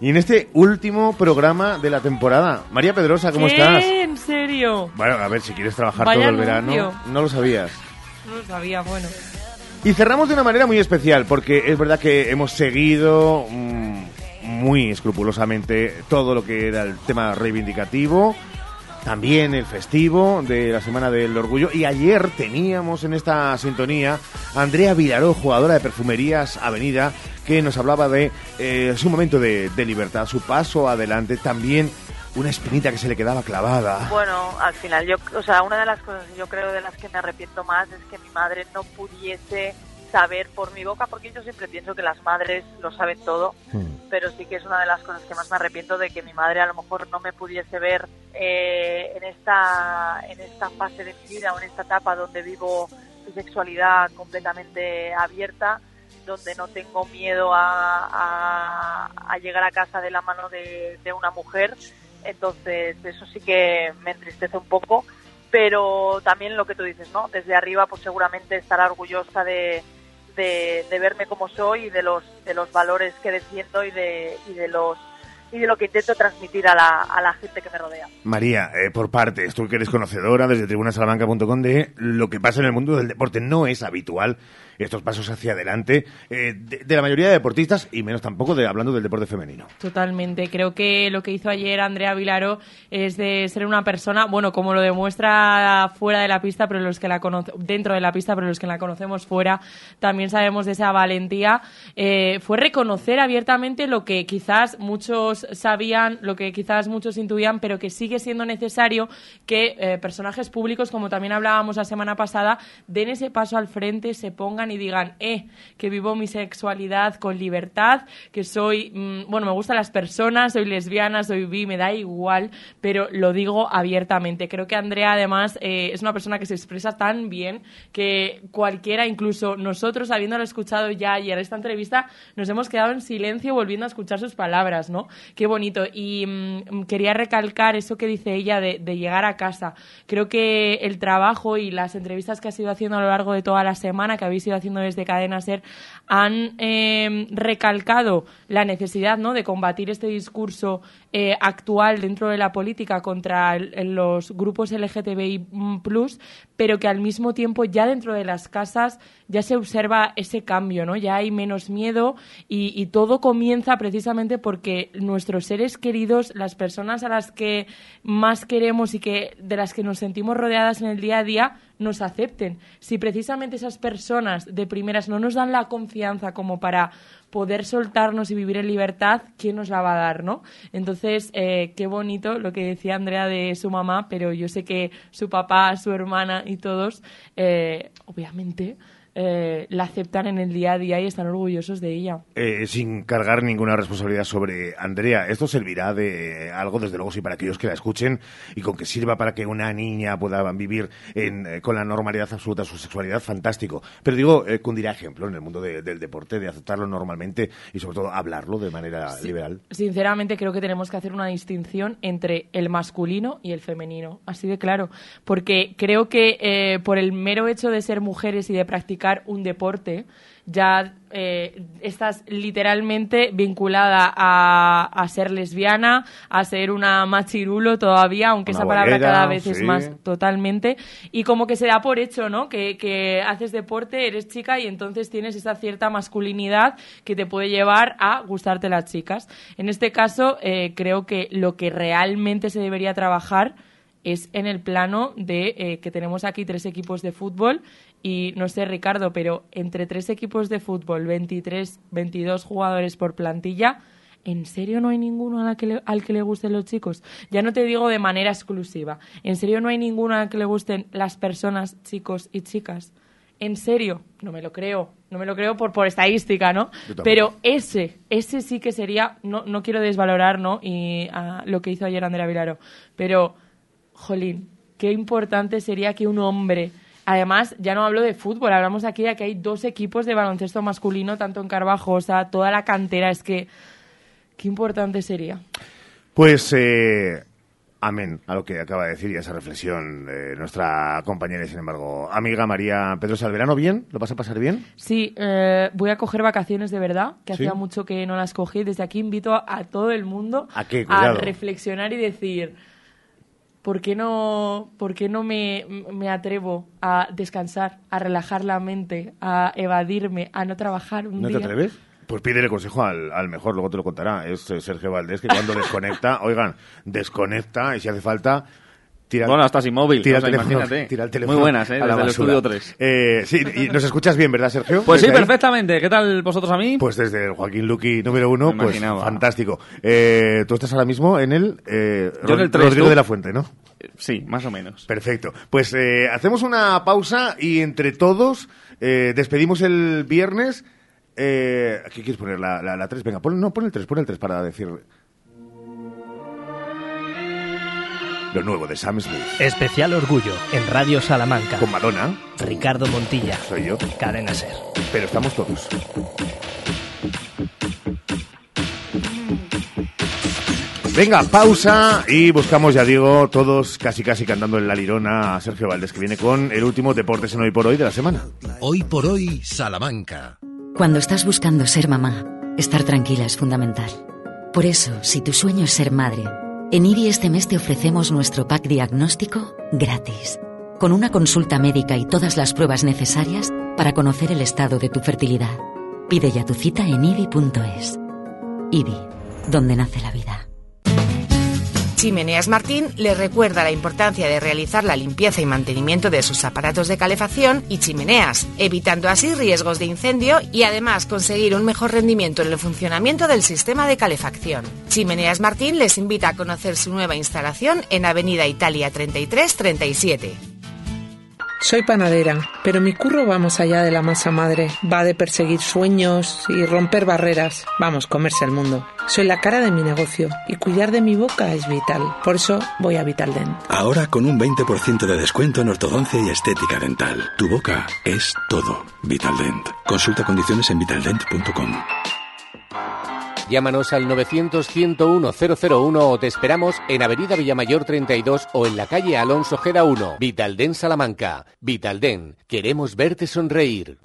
y en este último programa de la temporada. María Pedrosa, ¿cómo ¿Qué? estás? ¿En serio? Bueno, a ver, si quieres trabajar Vaya todo el verano, no lo sabías. Y cerramos de una manera muy especial, porque es verdad que hemos seguido mm, muy escrupulosamente todo lo que era el tema reivindicativo, también el festivo de la Semana del Orgullo, y ayer teníamos en esta sintonía a Andrea Vilaró, jugadora de Perfumerías Avenida, que nos hablaba de eh, su momento de libertad, su paso adelante, también una espinita que se le quedaba clavada. Bueno, al final, yo, o sea, una de las cosas que yo creo de las que me arrepiento más es que mi madre no pudiese saber por mi boca, porque yo siempre pienso que las madres lo saben todo, pero sí que es una de las cosas que más me arrepiento de que mi madre a lo mejor no me pudiese ver eh, en esta en esta fase de mi vida o en esta etapa donde vivo mi sexualidad completamente abierta, donde no tengo miedo a, a- a llegar a casa de la mano de, de una mujer Entonces, eso sí que me entristece un poco, pero también lo que tú dices, ¿no? Desde arriba, pues seguramente estará orgullosa de, de, de verme como soy y de los, de los valores que defiendo y de, y de los y de lo que intento transmitir a la, a la gente que me rodea. María, eh, por partes, tú que eres conocedora desde tribunasalamanca.com de lo que pasa en el mundo del deporte, no es habitual estos pasos hacia adelante eh, de, de la mayoría de deportistas y menos tampoco de hablando del deporte femenino. Totalmente. Creo que lo que hizo ayer Andrea Vilaro es de ser una persona, bueno, como lo demuestra fuera de la pista, pero los que la conoce, dentro de la pista, pero los que la conocemos fuera, también sabemos de esa valentía. Eh, fue reconocer abiertamente lo que quizás muchos sabían, lo que quizás muchos intuían, pero que sigue siendo necesario que eh, personajes públicos, como también hablábamos la semana pasada, den ese paso al frente, se pongan y digan, eh, que vivo mi sexualidad con libertad, que soy, mm, bueno, me gustan las personas, soy lesbiana, soy bi, me da igual, pero lo digo abiertamente. Creo que Andrea, además, eh, es una persona que se expresa tan bien que cualquiera, incluso nosotros, habiéndolo escuchado ya ayer esta entrevista, nos hemos quedado en silencio volviendo a escuchar sus palabras, ¿no? Qué bonito. Y mm, quería recalcar eso que dice ella de, llegar a casa. Creo que el trabajo y las entrevistas que has ido haciendo a lo largo de toda la semana, que habéis ido haciendo desde Cadena Ser, han eh, recalcado la necesidad ¿no? de combatir este discurso eh, actual dentro de la política contra el- los grupos LGTBI+, pero que al mismo tiempo ya dentro de las casas ya se observa ese cambio, ¿no? Ya hay menos miedo y, y todo comienza precisamente porque nuestros seres queridos, las personas a las que más queremos y que de las que nos sentimos rodeadas en el día a día, nos acepten. Si precisamente esas personas de primeras no nos dan la confianza como para poder soltarnos y vivir en libertad, ¿quién nos la va a dar, no? Entonces, eh, qué bonito lo que decía Andrea de su mamá, pero yo sé que su papá, su hermana y todos, eh, obviamente, eh, la aceptan en el día a día y están orgullosos de ella. Eh, sin cargar ninguna responsabilidad sobre Andrea. Esto servirá de algo, desde luego, sí, para aquellos que la escuchen y con que sirva para que una niña pueda vivir en, eh, con la normalidad absoluta su sexualidad, fantástico. Pero digo, eh, cundirá ejemplo en el mundo de- del deporte, de aceptarlo normalmente y sobre todo hablarlo de manera liberal. Sinceramente creo que tenemos que hacer una distinción entre el masculino y el femenino, así de claro, porque creo que eh, por el mero hecho de ser mujeres y de practicar un deporte, ya eh, estás literalmente vinculada a, a ser lesbiana, a ser una machirulo todavía, aunque Una esa palabra bolera, cada vez es más totalmente, y como que se da por hecho, ¿no? Que, que haces deporte, eres chica y entonces tienes esa cierta masculinidad que te puede llevar a gustarte las chicas. En este caso, eh, creo que lo que realmente se debería trabajar es en el plano de eh, que tenemos aquí tres equipos de fútbol y no sé Ricardo, pero entre tres equipos de fútbol, 23, 22 jugadores por plantilla, ¿en serio no hay ninguno a la que le- al que le gusten los chicos? Ya no te digo de manera exclusiva, ¿en serio no hay ninguno al que le gusten las personas, chicos y chicas? ¿En serio? No me lo creo, no me lo creo por, por estadística, ¿no? Pero ese, ese sí que sería, no, no quiero desvalorar, ¿no? Y ah, lo que hizo ayer Andrea Vilaro, pero jolín, qué importante sería que un hombre, además, ya no hablo de fútbol, hablamos aquí de que hay dos equipos de baloncesto masculino, tanto en Carvajosa, toda la cantera, es que, qué importante sería. Pues, eh, amén a lo que acaba de decir y a esa reflexión de nuestra compañera y, sin embargo, amiga María Pedro Salverano. ¿Bien? ¿Lo vas a pasar bien? Sí, eh, voy a coger vacaciones de verdad, que ¿Sí? hacía mucho que no las cogí. Desde aquí invito a, a todo el mundo ¿A qué? a reflexionar y decir, ¿por qué no, por qué no me, me atrevo a descansar, a relajar la mente, a evadirme, a no trabajar un ¿No día? te atreves? Pues pídele consejo al, al mejor, luego te lo contará. Es eh, Sergio Valdés, que cuando desconecta, oigan, desconecta y si hace falta, tira. Bueno, estás inmóvil, Tira, o sea, el, teléfono, imagínate. tira el teléfono. Muy buenas, ¿eh? a Desde el estudio 3. Eh, sí, y nos escuchas bien, ¿verdad, Sergio? Pues sí, perfectamente. ¿Qué tal vosotros a mí? Pues desde el Joaquín Luqui número uno, Me pues imaginaba. fantástico. Eh, tú estás ahora mismo en el, eh, Yo en el Rod- tres, Rodrigo ¿tú? de la Fuente, ¿no? Sí, más o menos. Perfecto. Pues eh, hacemos una pausa y entre todos eh, despedimos el viernes. Eh, ¿Qué quieres poner? ¿La, la, la 3? Venga, pon, no, pon el 3, pon el 3 para decir... Lo nuevo de Sam Smith. Especial Orgullo en Radio Salamanca. Con Madonna. Ricardo Montilla. Soy yo. Cadena Ser. Pero estamos todos. Venga, pausa y buscamos, ya digo, todos casi casi cantando en la lirona a Sergio Valdés, que viene con el último Deportes en Hoy por Hoy de la semana. Hoy por hoy, Salamanca. Cuando estás buscando ser mamá, estar tranquila es fundamental. Por eso, si tu sueño es ser madre, en IBI este mes te ofrecemos nuestro pack diagnóstico gratis, con una consulta médica y todas las pruebas necesarias para conocer el estado de tu fertilidad. Pide ya tu cita en IBI.es. IBI, donde nace la vida. Chimeneas Martín le recuerda la importancia de realizar la limpieza y mantenimiento de sus aparatos de calefacción y chimeneas, evitando así riesgos de incendio y además conseguir un mejor rendimiento en el funcionamiento del sistema de calefacción. Chimeneas Martín les invita a conocer su nueva instalación en Avenida Italia 3337. Soy panadera, pero mi curro va más allá de la masa madre. Va de perseguir sueños y romper barreras. Vamos, comerse el mundo. Soy la cara de mi negocio y cuidar de mi boca es vital. Por eso voy a Vitaldent. Ahora con un 20% de descuento en ortodoncia y estética dental. Tu boca es todo. Vitaldent. Consulta condiciones en vitaldent.com. Llámanos al 900-101-001 o te esperamos en Avenida Villamayor 32 o en la calle Alonso Gera 1. Vitalden Salamanca. Vitalden, queremos verte sonreír.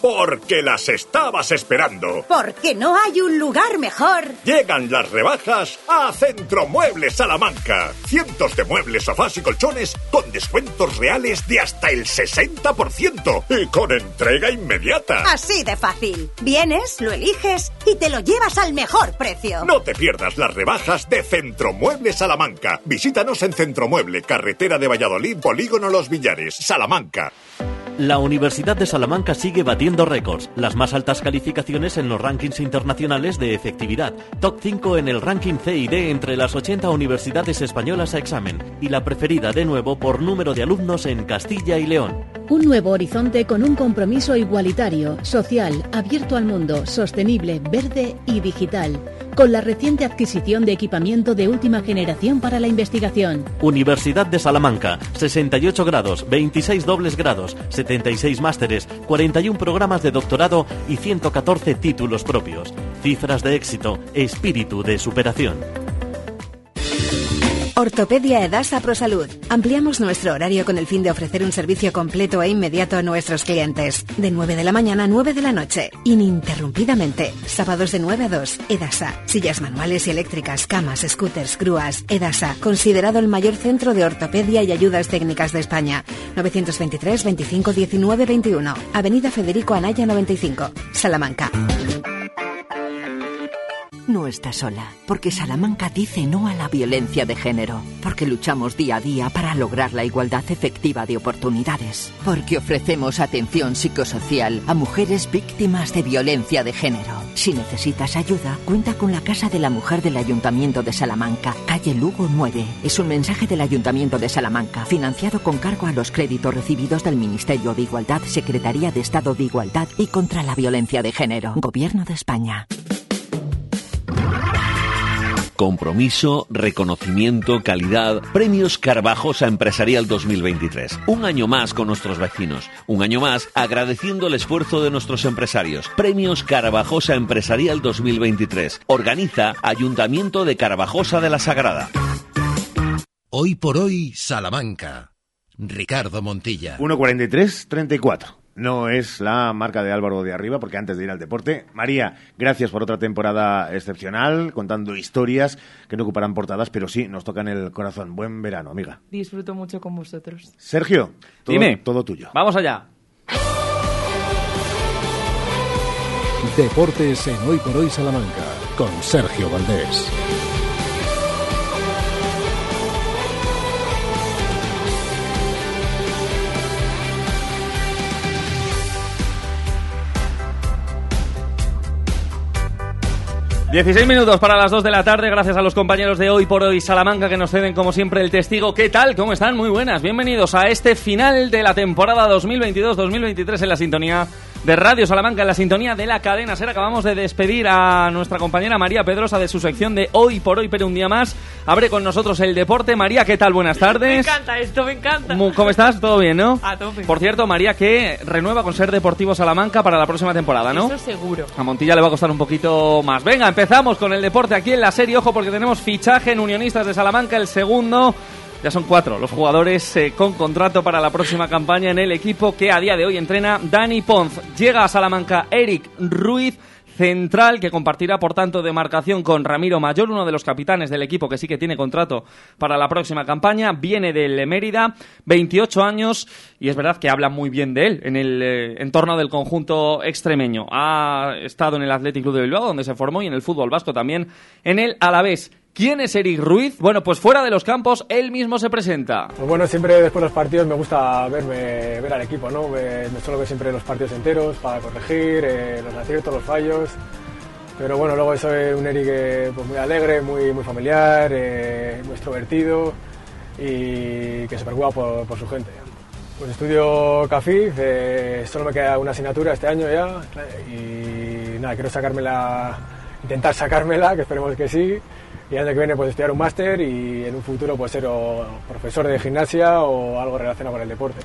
Porque las estabas esperando. Porque no hay un lugar mejor. Llegan las rebajas a Centro Muebles Salamanca. Cientos de muebles, sofás y colchones con descuentos reales de hasta el 60% y con entrega inmediata. Así de fácil. Vienes, lo eliges y te lo llevas al mejor precio. No te pierdas las rebajas de Centro Muebles Salamanca. Visítanos en Centro Mueble, carretera de Valladolid, Polígono Los Villares, Salamanca. La Universidad de Salamanca sigue batiendo récords, las más altas calificaciones en los rankings internacionales de efectividad, top 5 en el ranking C y D entre las 80 universidades españolas a examen y la preferida de nuevo por número de alumnos en Castilla y León. Un nuevo horizonte con un compromiso igualitario, social, abierto al mundo, sostenible, verde y digital, con la reciente adquisición de equipamiento de última generación para la investigación. Universidad de Salamanca, 68 grados, 26 dobles grados, 76 másteres, 41 programas de doctorado y 114 títulos propios. Cifras de éxito, espíritu de superación. Ortopedia Edasa ProSalud. Ampliamos nuestro horario con el fin de ofrecer un servicio completo e inmediato a nuestros clientes. De 9 de la mañana a 9 de la noche, ininterrumpidamente. Sábados de 9 a 2. Edasa. Sillas manuales y eléctricas, camas, scooters, grúas. Edasa. Considerado el mayor centro de ortopedia y ayudas técnicas de España. 923 25 19 21. Avenida Federico Anaya 95. Salamanca. No está sola, porque Salamanca dice no a la violencia de género, porque luchamos día a día para lograr la igualdad efectiva de oportunidades, porque ofrecemos atención psicosocial a mujeres víctimas de violencia de género. Si necesitas ayuda, cuenta con la Casa de la Mujer del Ayuntamiento de Salamanca, calle Lugo 9. Es un mensaje del Ayuntamiento de Salamanca, financiado con cargo a los créditos recibidos del Ministerio de Igualdad, Secretaría de Estado de Igualdad y contra la Violencia de Género, Gobierno de España. Compromiso, reconocimiento, calidad. Premios Carvajosa Empresarial 2023. Un año más con nuestros vecinos. Un año más agradeciendo el esfuerzo de nuestros empresarios. Premios Carvajosa Empresarial 2023. Organiza Ayuntamiento de Carvajosa de la Sagrada. Hoy por hoy, Salamanca. Ricardo Montilla. 1.43.34. No es la marca de Álvaro de arriba, porque antes de ir al deporte, María, gracias por otra temporada excepcional, contando historias que no ocuparán portadas, pero sí nos tocan el corazón. Buen verano, amiga. Disfruto mucho con vosotros. Sergio, todo, Dime. todo tuyo. Vamos allá. Deportes en Hoy por Hoy Salamanca con Sergio Valdés. Dieciséis minutos para las 2 de la tarde, gracias a los compañeros de Hoy por Hoy Salamanca que nos ceden como siempre el testigo. ¿Qué tal? ¿Cómo están? Muy buenas. Bienvenidos a este final de la temporada 2022-2023 en la sintonía de Radio Salamanca en la sintonía de la cadena SER. Acabamos de despedir a nuestra compañera María Pedrosa de su sección de Hoy por Hoy, pero un día más. Abre con nosotros el deporte. María, ¿qué tal? Buenas tardes. Me encanta esto, me encanta. ¿Cómo estás? ¿Todo bien, no? A tope. Por cierto, María, que renueva con Ser Deportivo Salamanca para la próxima temporada, ¿no? Eso seguro. A Montilla le va a costar un poquito más. Venga, empezamos con el deporte aquí en la serie. Ojo, porque tenemos fichaje en Unionistas de Salamanca, el segundo. Ya son cuatro los jugadores eh, con contrato para la próxima campaña en el equipo que a día de hoy entrena Dani Ponz. Llega a Salamanca Eric Ruiz. Central que compartirá por tanto demarcación con Ramiro Mayor, uno de los capitanes del equipo que sí que tiene contrato para la próxima campaña. Viene del Mérida, 28 años y es verdad que habla muy bien de él en el eh, entorno del conjunto extremeño. Ha estado en el Athletic Club de Bilbao donde se formó y en el fútbol vasco también en el Alavés. ¿Quién es Eric Ruiz? Bueno, pues fuera de los campos él mismo se presenta. Pues bueno, siempre después de los partidos me gusta verme, ver al equipo, ¿no? Me, me suelo ver siempre los partidos enteros para corregir eh, los aciertos, los fallos. Pero bueno, luego soy un Eric eh, pues muy alegre, muy, muy familiar, eh, muy extrovertido y que se preocupa por, por su gente. Pues estudio CAFIF, eh, solo me queda una asignatura este año ya y nada, quiero sacármela, intentar sacármela, que esperemos que sí. Y el año que viene pues estudiar un máster y en un futuro pues ser o profesor de gimnasia o algo relacionado con el deporte.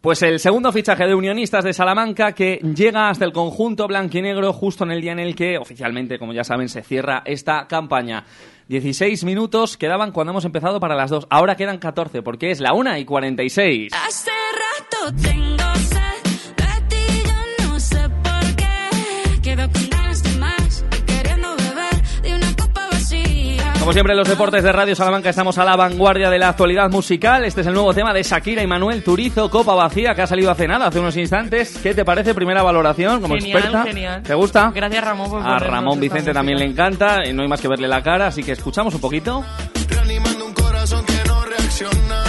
Pues el segundo fichaje de Unionistas de Salamanca que llega hasta el conjunto blanquinegro justo en el día en el que oficialmente, como ya saben, se cierra esta campaña. 16 minutos quedaban cuando hemos empezado para las 2. Ahora quedan 14 porque es la 1 y 46. Hace rato tengo Como siempre en los deportes de Radio Salamanca estamos a la vanguardia de la actualidad musical. Este es el nuevo tema de Shakira y Manuel Turizo, Copa Vacía, que ha salido hace nada, hace unos instantes. ¿Qué te parece? Primera valoración como Genial, experta. genial. ¿Te gusta? Gracias, Ramón, por A Ramón Vicente también le encanta, y no hay más que verle la cara, así que escuchamos un poquito. Reanimando un corazón que no reacciona.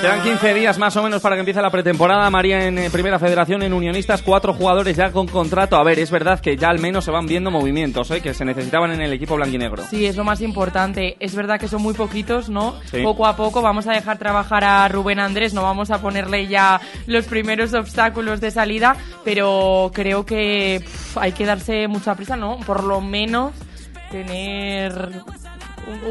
Quedan 15 días más o menos para que empiece la pretemporada. María en eh, Primera Federación, en Unionistas, cuatro jugadores ya con contrato. A ver, es verdad que ya al menos se van viendo movimientos ¿eh? que se necesitaban en el equipo blanquinegro. Sí, es lo más importante. Es verdad que son muy poquitos, ¿no? Sí. Poco a poco vamos a dejar trabajar a Rubén Andrés, no vamos a ponerle ya los primeros obstáculos de salida, pero creo que hay que darse mucha prisa, ¿no? Por lo menos tener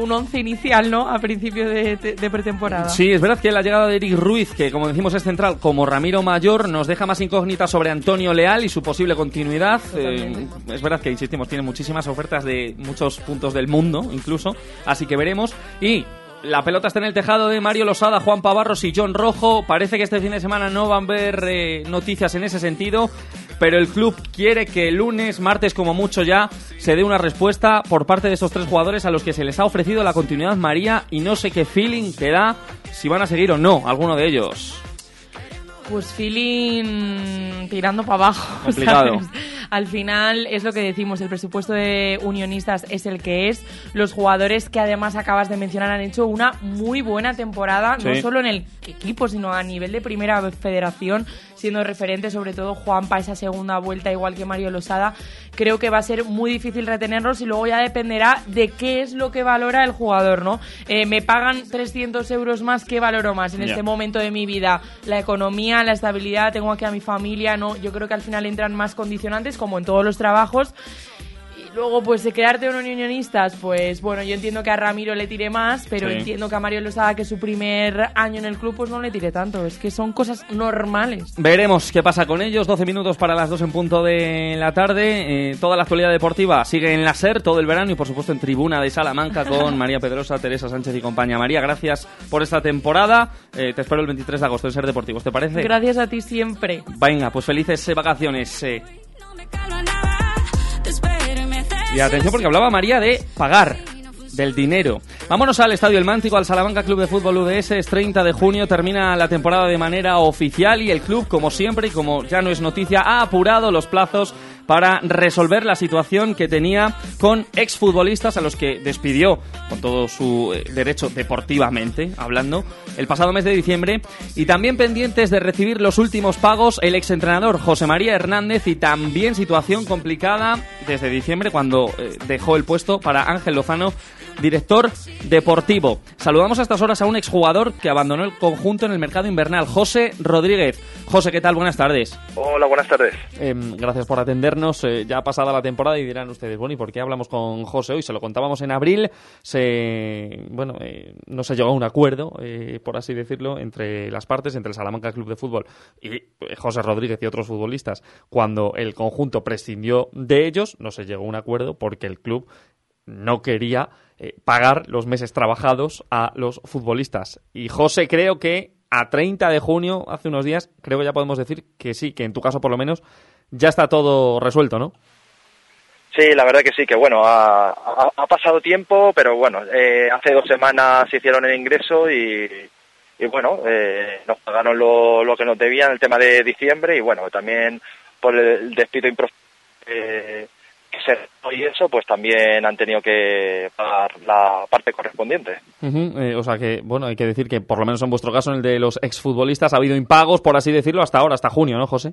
un, once inicial, ¿no? A principio de, de- de pretemporada. Sí, es verdad que la llegada de Eric Ruiz, que como decimos es central, como Ramiro Mayor, nos deja más incógnitas sobre Antonio Leal y su posible continuidad. Eh, es verdad que, insistimos, tiene muchísimas ofertas de muchos puntos del mundo, incluso, así que veremos. Y la pelota está en el tejado de Mario Losada, Juan Pavarros y John Rojo. Parece que este fin de semana no van a ver eh, noticias en ese sentido, pero el club quiere que el lunes, martes como mucho ya, se dé una respuesta por parte de estos tres jugadores a los que se les ha ofrecido la continuidad María y no sé qué feeling te da si van a seguir o no alguno de ellos. Pues feeling tirando para abajo. Complicado. ¿sabes? Al final es lo que decimos, el presupuesto de unionistas es el que es. Los jugadores que además acabas de mencionar han hecho una muy buena temporada, no solo en el equipo, sino a nivel de primera federación, siendo referente sobre todo Juanpa esa segunda vuelta, igual que Mario Losada. Creo que va a ser muy difícil retenerlos y luego ya dependerá de qué es lo que valora el jugador, ¿no? Eh, me pagan 300 euros más, ¿qué valoro más en Ya. este momento de mi vida? La economía, la estabilidad, tengo aquí a mi familia, ¿no? Yo creo que al final entran más condicionantes, como en todos los trabajos. Y luego, pues, de quedarte en unionistas, pues, bueno, yo entiendo que a Ramiro le tire más, pero Sí. entiendo que a Mario Losada, que su primer año en el club, pues no le tire tanto. Es que son cosas normales. Veremos qué pasa con ellos. 12 minutos para las 2 en punto de la tarde. Eh, toda la actualidad deportiva sigue en la SER todo el verano y, por supuesto, en Tribuna de Salamanca con María Pedrosa, Teresa Sánchez y compañía. María, gracias por esta temporada. Eh, te espero el 23 de agosto en SER Deportivos. ¿Te parece? Gracias a ti siempre. Venga, pues felices eh, vacaciones. eh. Y atención porque hablaba María de pagar, del dinero. Vámonos al Estadio El Mántico, al Salamanca Club de Fútbol UDS. Es 30 de junio, termina la temporada de manera oficial y el club, como siempre y como ya no es noticia, ha apurado los plazos para resolver la situación que tenía con exfutbolistas a los que despidió con todo su eh, derecho deportivamente hablando el pasado mes de diciembre. Y también pendientes de recibir los últimos pagos el exentrenador José María Hernández y también situación complicada desde diciembre cuando eh, dejó el puesto para Ángel Lozano director deportivo. Saludamos a estas horas a un exjugador que abandonó el conjunto en el mercado invernal, José Rodríguez. José, ¿qué tal? Buenas tardes. Hola, buenas tardes. Em, gracias por atendernos. Eh, ya ha pasada la temporada y dirán ustedes, bueno, ¿y por qué hablamos con José hoy? Se lo contábamos en abril. Se, bueno, eh, no se llegó a un acuerdo, eh, por así decirlo, entre las partes, entre el Salamanca Club de Fútbol y eh, José Rodríguez y otros futbolistas. Cuando el conjunto prescindió de ellos, no se llegó a un acuerdo porque el club no quería eh, pagar los meses trabajados a los futbolistas. Y José, creo que a 30 de junio, hace unos días, creo que ya podemos decir que sí, que en tu caso por lo menos ya está todo resuelto, ¿no? Sí, la verdad que sí, que bueno, ha, pasado tiempo, pero bueno, eh, hace dos semanas se hicieron el ingreso y, bueno, eh, nos pagaron lo, lo que nos debían el tema de diciembre y bueno, también por el despido impro eh, y eso, pues también han tenido que pagar la parte correspondiente. Eh, o sea que, bueno, hay que decir que por lo menos en vuestro caso, en el de los exfutbolistas, ha habido impagos, por así decirlo, hasta ahora, hasta junio, ¿no, José?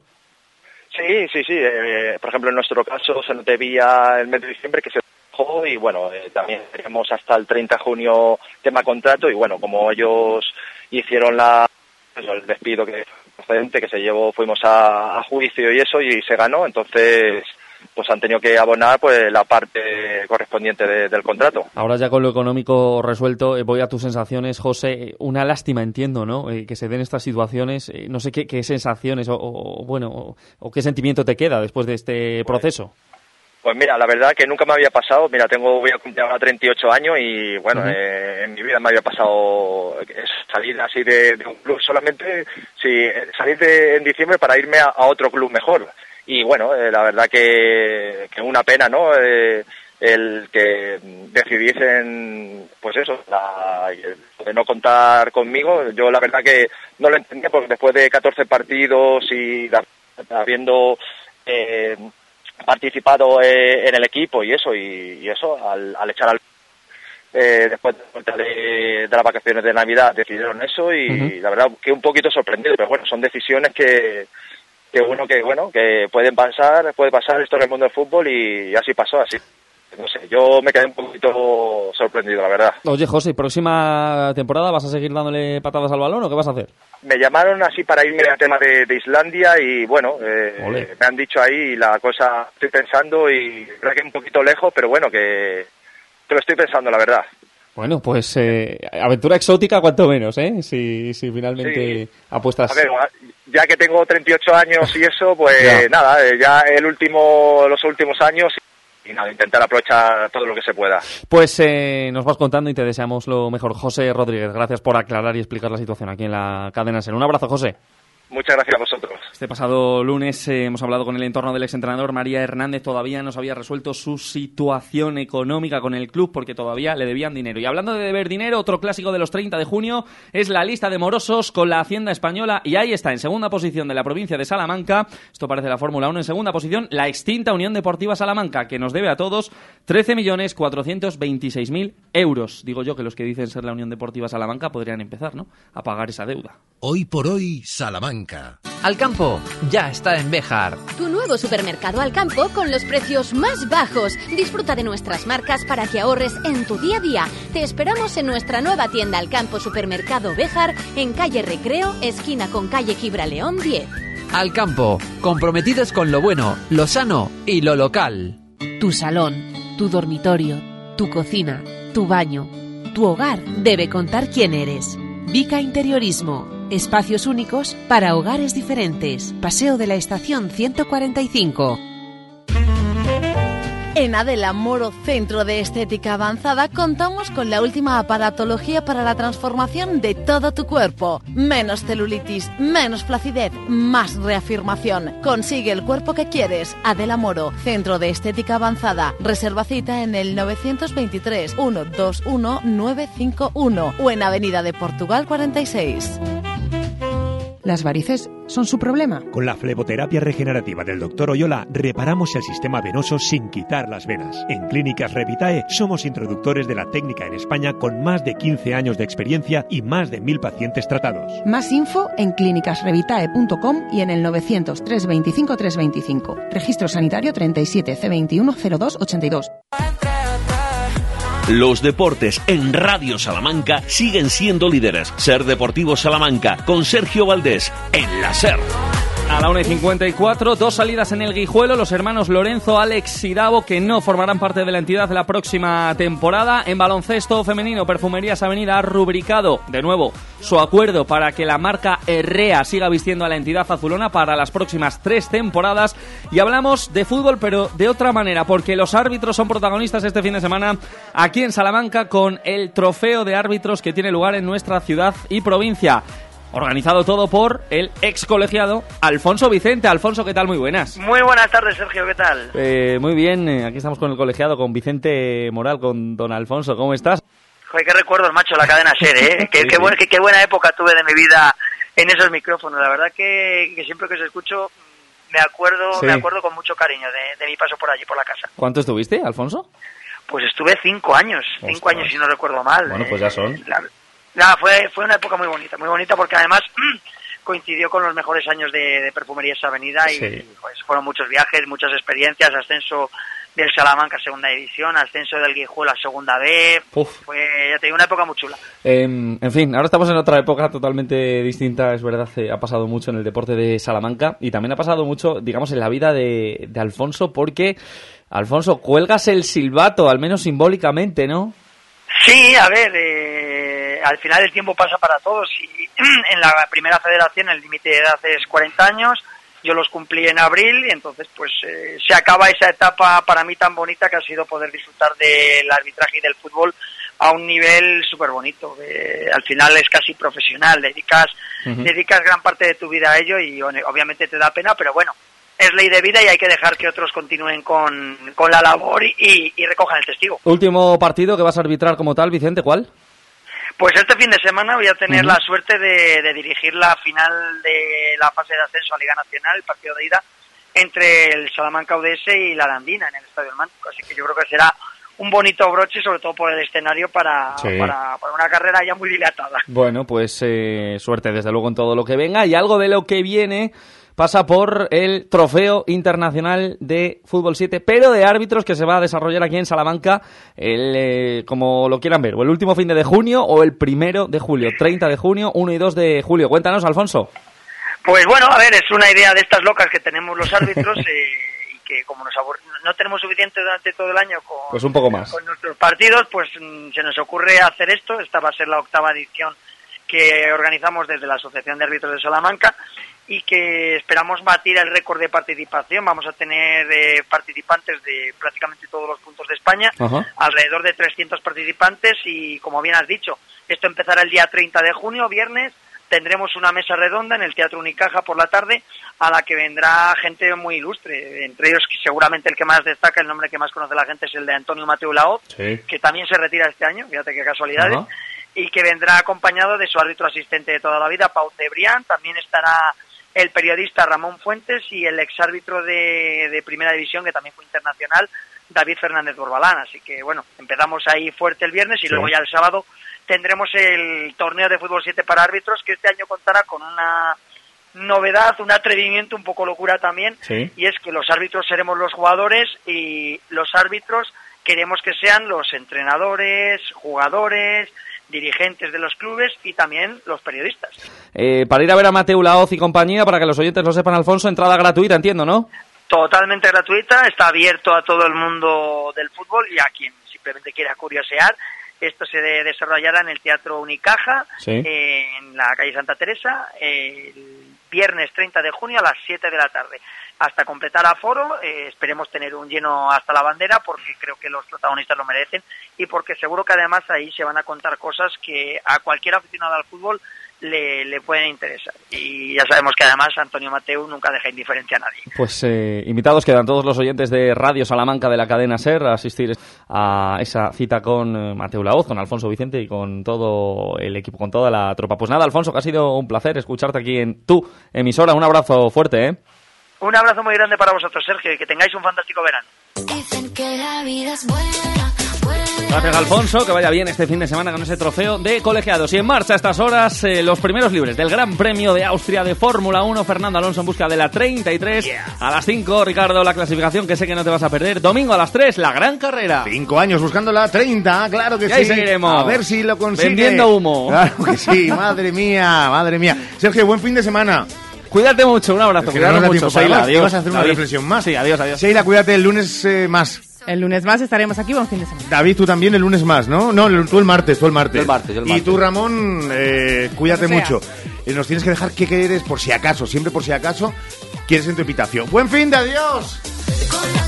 Sí, sí, sí. eh, por ejemplo, en nuestro caso se nos debía el mes de diciembre que se bajó y bueno, eh, también tenemos hasta el 30 de junio tema contrato y bueno, como ellos hicieron la eso, el despido que procedente que se llevó, fuimos a, a juicio y eso y se ganó, entonces pues han tenido que abonar pues la parte correspondiente de- del contrato. Ahora ya con lo económico resuelto, eh, voy a tus sensaciones, José. Una lástima, entiendo, ¿no? Eh, que se den estas situaciones. Eh, no sé qué, qué sensaciones o, o, bueno, o, o qué sentimiento te queda después de este proceso. Pues mira, la verdad que nunca me había pasado. Mira, tengo voy a cumplir ahora 38 años y bueno, eh, en mi vida me había pasado salir así de, de un club solamente, sí, eh, salir de, en diciembre para irme a, a otro club mejor. Y bueno, eh, la verdad que, que una pena, ¿no? Eh, el que decidiesen, pues eso, la- de no contar conmigo. Yo la verdad que no lo entendía porque después de 14 partidos y habiendo eh, participado eh, en el equipo y eso, y, y eso, al, al echar al... eh, después de, de las vacaciones de Navidad decidieron eso y la verdad que un poquito sorprendido, pero bueno, son decisiones que, que bueno, que bueno, que pueden pasar, puede pasar esto en el mundo del fútbol y así pasó, así. No sé, yo me quedé un poquito sorprendido, la verdad. Oye, José, ¿próxima temporada vas a seguir dándole patadas al balón o qué vas a hacer? Me llamaron así para irme al tema de, de Islandia y bueno, eh, me han dicho ahí la cosa, estoy pensando y creo que un poquito lejos, pero bueno, que, que lo estoy pensando, la verdad. Bueno, pues eh, aventura exótica cuanto menos, ¿eh? Si, si finalmente apuestas... A ver, ya que tengo 38 años y eso, pues Ya. nada, eh, ya el último, los últimos años y nada, intentar aprovechar todo lo que se pueda. Pues eh, nos vas contando y te deseamos lo mejor. José Rodríguez, gracias por aclarar y explicar la situación aquí en la cadena SER. Un abrazo, José. Muchas gracias a vosotros. Este pasado lunes eh, hemos hablado con el entorno del exentrenador María Hernández. Todavía no se había resuelto su situación económica con el club porque todavía le debían dinero. Y hablando de deber dinero, otro clásico de los 30 de junio es la lista de morosos con la Hacienda Española. Y ahí está, en segunda posición de la provincia de Salamanca. Esto parece la Fórmula 1. En segunda posición, la extinta Unión Deportiva Salamanca, que nos debe a todos 13.426.000 euros. Digo yo que los que dicen ser la Unión Deportiva Salamanca podrían empezar, ¿no? A pagar esa deuda. Hoy por hoy, Salamanca. Alcampo ya está en Béjar. Tu nuevo supermercado al campo con los precios más bajos. Disfruta de nuestras marcas para que ahorres en tu día a día. Te esperamos en nuestra nueva tienda al campo Supermercado Béjar en calle Recreo, esquina con calle Gibraleón 10. Alcampo, comprometidos con lo bueno, lo sano y lo local. Tu salón, tu dormitorio, tu cocina, tu baño, tu hogar debe contar quién eres. Vica Interiorismo. Espacios únicos para hogares diferentes. Paseo de la Estación 145. En Adela Moro Centro de Estética Avanzada contamos con la última aparatología para la transformación de todo tu cuerpo. Menos celulitis, menos flacidez, más reafirmación. Consigue el cuerpo que quieres. Adela Moro, Centro de Estética Avanzada. Reserva cita en el 923 121 951 o en Avenida de Portugal 46. ¿Las varices son su problema? Con la fleboterapia regenerativa del Dr. Oyola reparamos el sistema venoso sin quitar las venas. En Clínicas Revitae somos introductores de la técnica en España con más de 15 años de experiencia y más de mil pacientes tratados. Más info en clínicasrevitae.com y en el 900 325 325. Registro sanitario 37 C21 02 82. Los deportes en Radio Salamanca siguen siendo líderes. Ser Deportivo Salamanca con Sergio Valdés en la SER. A la 1 y 54, dos salidas en el Guijuelo, los hermanos Lorenzo, Alex y Davo, que no formarán parte de la entidad la próxima temporada. En baloncesto femenino, Perfumerías Avenida ha rubricado de nuevo su acuerdo para que la marca Herrea siga vistiendo a la entidad azulona para las próximas tres temporadas. Y hablamos de fútbol, pero de otra manera, porque los árbitros son protagonistas este fin de semana aquí en Salamanca con el trofeo de árbitros que tiene lugar en nuestra ciudad y provincia. Organizado todo por el ex colegiado Alfonso Vicente. Alfonso, ¿qué tal? Muy buenas. Muy buenas tardes, Sergio, ¿qué tal? Eh, muy bien, eh, aquí estamos con el colegiado, con Vicente Moral, con don Alfonso. ¿Cómo estás? Joder, qué recuerdo, macho, la cadena SER, ¿eh? qué, qué, buen- qué- qué buena época tuve de mi vida en esos micrófonos. La verdad que, que siempre que os escucho mm, me acuerdo, Sí. me acuerdo con mucho cariño de, de mi paso por allí, por la casa. ¿Cuánto estuviste, Alfonso? Pues estuve cinco años, cinco años si no recuerdo mal. Bueno, pues ya son. La- nada, fue, fue una época muy bonita, muy bonita porque además coincidió con los mejores años de, de Perfumerías Avenida y Sí. pues, fueron muchos viajes, muchas experiencias, ascenso del Salamanca a segunda división, ascenso del Guijuelo a segunda B, Uf. fue, ya te digo, una época muy chula. Em, en fin, ahora estamos en otra época totalmente distinta, es verdad, eh, ha pasado mucho en el deporte de Salamanca y también ha pasado mucho, digamos, en la vida de, de Alfonso porque, Alfonso, cuelgas el silbato, al menos simbólicamente, ¿no? Sí, a ver, eh, al final el tiempo pasa para todos y en la primera federación el límite de edad es 40 años, yo los cumplí en abril y entonces pues eh, se acaba esa etapa para mí tan bonita que ha sido poder disfrutar del arbitraje y del fútbol a un nivel súper bonito. Eh, al final es casi profesional, dedicas, dedicas gran parte de tu vida a ello y obviamente te da pena, pero bueno, es ley de vida y hay que dejar que otros continúen con, con la labor y- y- y recojan el testigo. Último partido que vas a arbitrar como tal, Vicente, ¿cuál? Pues este fin de semana voy a tener la suerte de, de dirigir la final de la fase de ascenso a Liga Nacional, el partido de ida, entre el Salamanca UDS y la Landina en el Estadio del Mántico. Así que yo creo que será un bonito broche, sobre todo por el escenario, para, Sí. para, para una carrera ya muy dilatada. Bueno, pues eh, suerte desde luego en todo lo que venga y algo de lo que viene pasa por el Trofeo Internacional de Fútbol 7, pero de árbitros que se va a desarrollar aquí en Salamanca, el, eh, como lo quieran ver, o el último fin de junio o el primero de julio, 30 de junio, 1 y 2 de julio. Cuéntanos, Alfonso. Pues bueno, a ver, es una idea de estas locas que tenemos los árbitros eh, y que como nos abor- no tenemos suficiente durante todo el año con, Pues un poco más. con nuestros partidos, pues mm, se nos ocurre hacer esto. Esta va a ser la octava edición que organizamos desde la Asociación de Árbitros de Salamanca y que esperamos batir el récord de participación. Vamos a tener eh, participantes de prácticamente todos los puntos de España, Ajá. alrededor de 300 participantes y, como bien has dicho, esto empezará el día 30 de junio, viernes. Tendremos una mesa redonda en el Teatro Unicaja por la tarde a la que vendrá gente muy ilustre, entre ellos seguramente el que más destaca, el nombre que más conoce la gente es el de Antonio Mateo Laoz, Sí. que también se retira este año, fíjate qué casualidades, Ajá. Y que vendrá acompañado de su árbitro asistente de toda la vida, Pau Cebrián, también estará el periodista Ramón Fuentes y el exárbitro de, de Primera División, que también fue internacional, David Fernández Borbalán. Así que bueno, empezamos ahí fuerte el viernes y Sí. luego ya el sábado tendremos el torneo de fútbol 7 para árbitros, que este año contará con una novedad, un atrevimiento, un poco locura también, Sí. y es que los árbitros seremos los jugadores y los árbitros queremos que sean los entrenadores, jugadores, dirigentes de los clubes y también los periodistas. Eh, para ir a ver a Mateo Laoz y compañía, para que los oyentes lo sepan, Alfonso, entrada gratuita, entiendo, ¿no? Totalmente gratuita, está abierto a todo el mundo del fútbol y a quien simplemente quiera curiosear. Esto se de- desarrollará en el Teatro Unicaja, Sí. eh, en la calle Santa Teresa, eh, el viernes 30 de junio a las 7 de la tarde. Hasta completar aforo, eh, esperemos tener un lleno hasta la bandera porque creo que los protagonistas lo merecen y porque seguro que además ahí se van a contar cosas que a cualquier aficionado al fútbol le, le pueden interesar. Y ya sabemos que además Antonio Mateu nunca deja indiferencia a nadie. Pues eh, invitados quedan todos los oyentes de Radio Salamanca de la cadena SER a asistir a esa cita con eh, Mateo Laoz, con Alfonso Vicente y con todo el equipo, con toda la tropa. Pues nada, Alfonso, que ha sido un placer escucharte aquí en tu emisora. Un abrazo fuerte, ¿eh? Un abrazo muy grande para vosotros, Sergio, y que tengáis un fantástico verano. Dicen que la vida es buena. Gracias, Alfonso. Que vaya bien este fin de semana con ese trofeo de colegiados. Y en marcha a estas horas eh, los primeros libres del Gran Premio de Austria de Fórmula 1. Fernando Alonso en busca de la 33. A las 5, Ricardo, la clasificación que sé que no te vas a perder. Domingo a las 3, la gran carrera. Cinco años buscando la 30, claro que Y sí. ahí seguiremos. A ver si lo consigue. Vendiendo humo. Claro que sí, madre mía, madre mía. Sergio, buen fin de semana. Cuídate mucho, un abrazo. No da mucho, más. Adiós. ¿Vas a hacer una David. reflexión más? Sí, adiós, adiós. Sheila, cuídate el lunes eh, más. El lunes más estaremos aquí, buen fin de semana. David, tú también el lunes más, ¿no? No, el- tú el martes, tú el martes. Yo el martes, yo el Y martes. tú, Ramón, eh, cuídate O sea. mucho. Eh, nos tienes que dejar qué quieres por si acaso, siempre por si acaso, quieres en tu epitafio. ¡Buen fin de adiós! Con la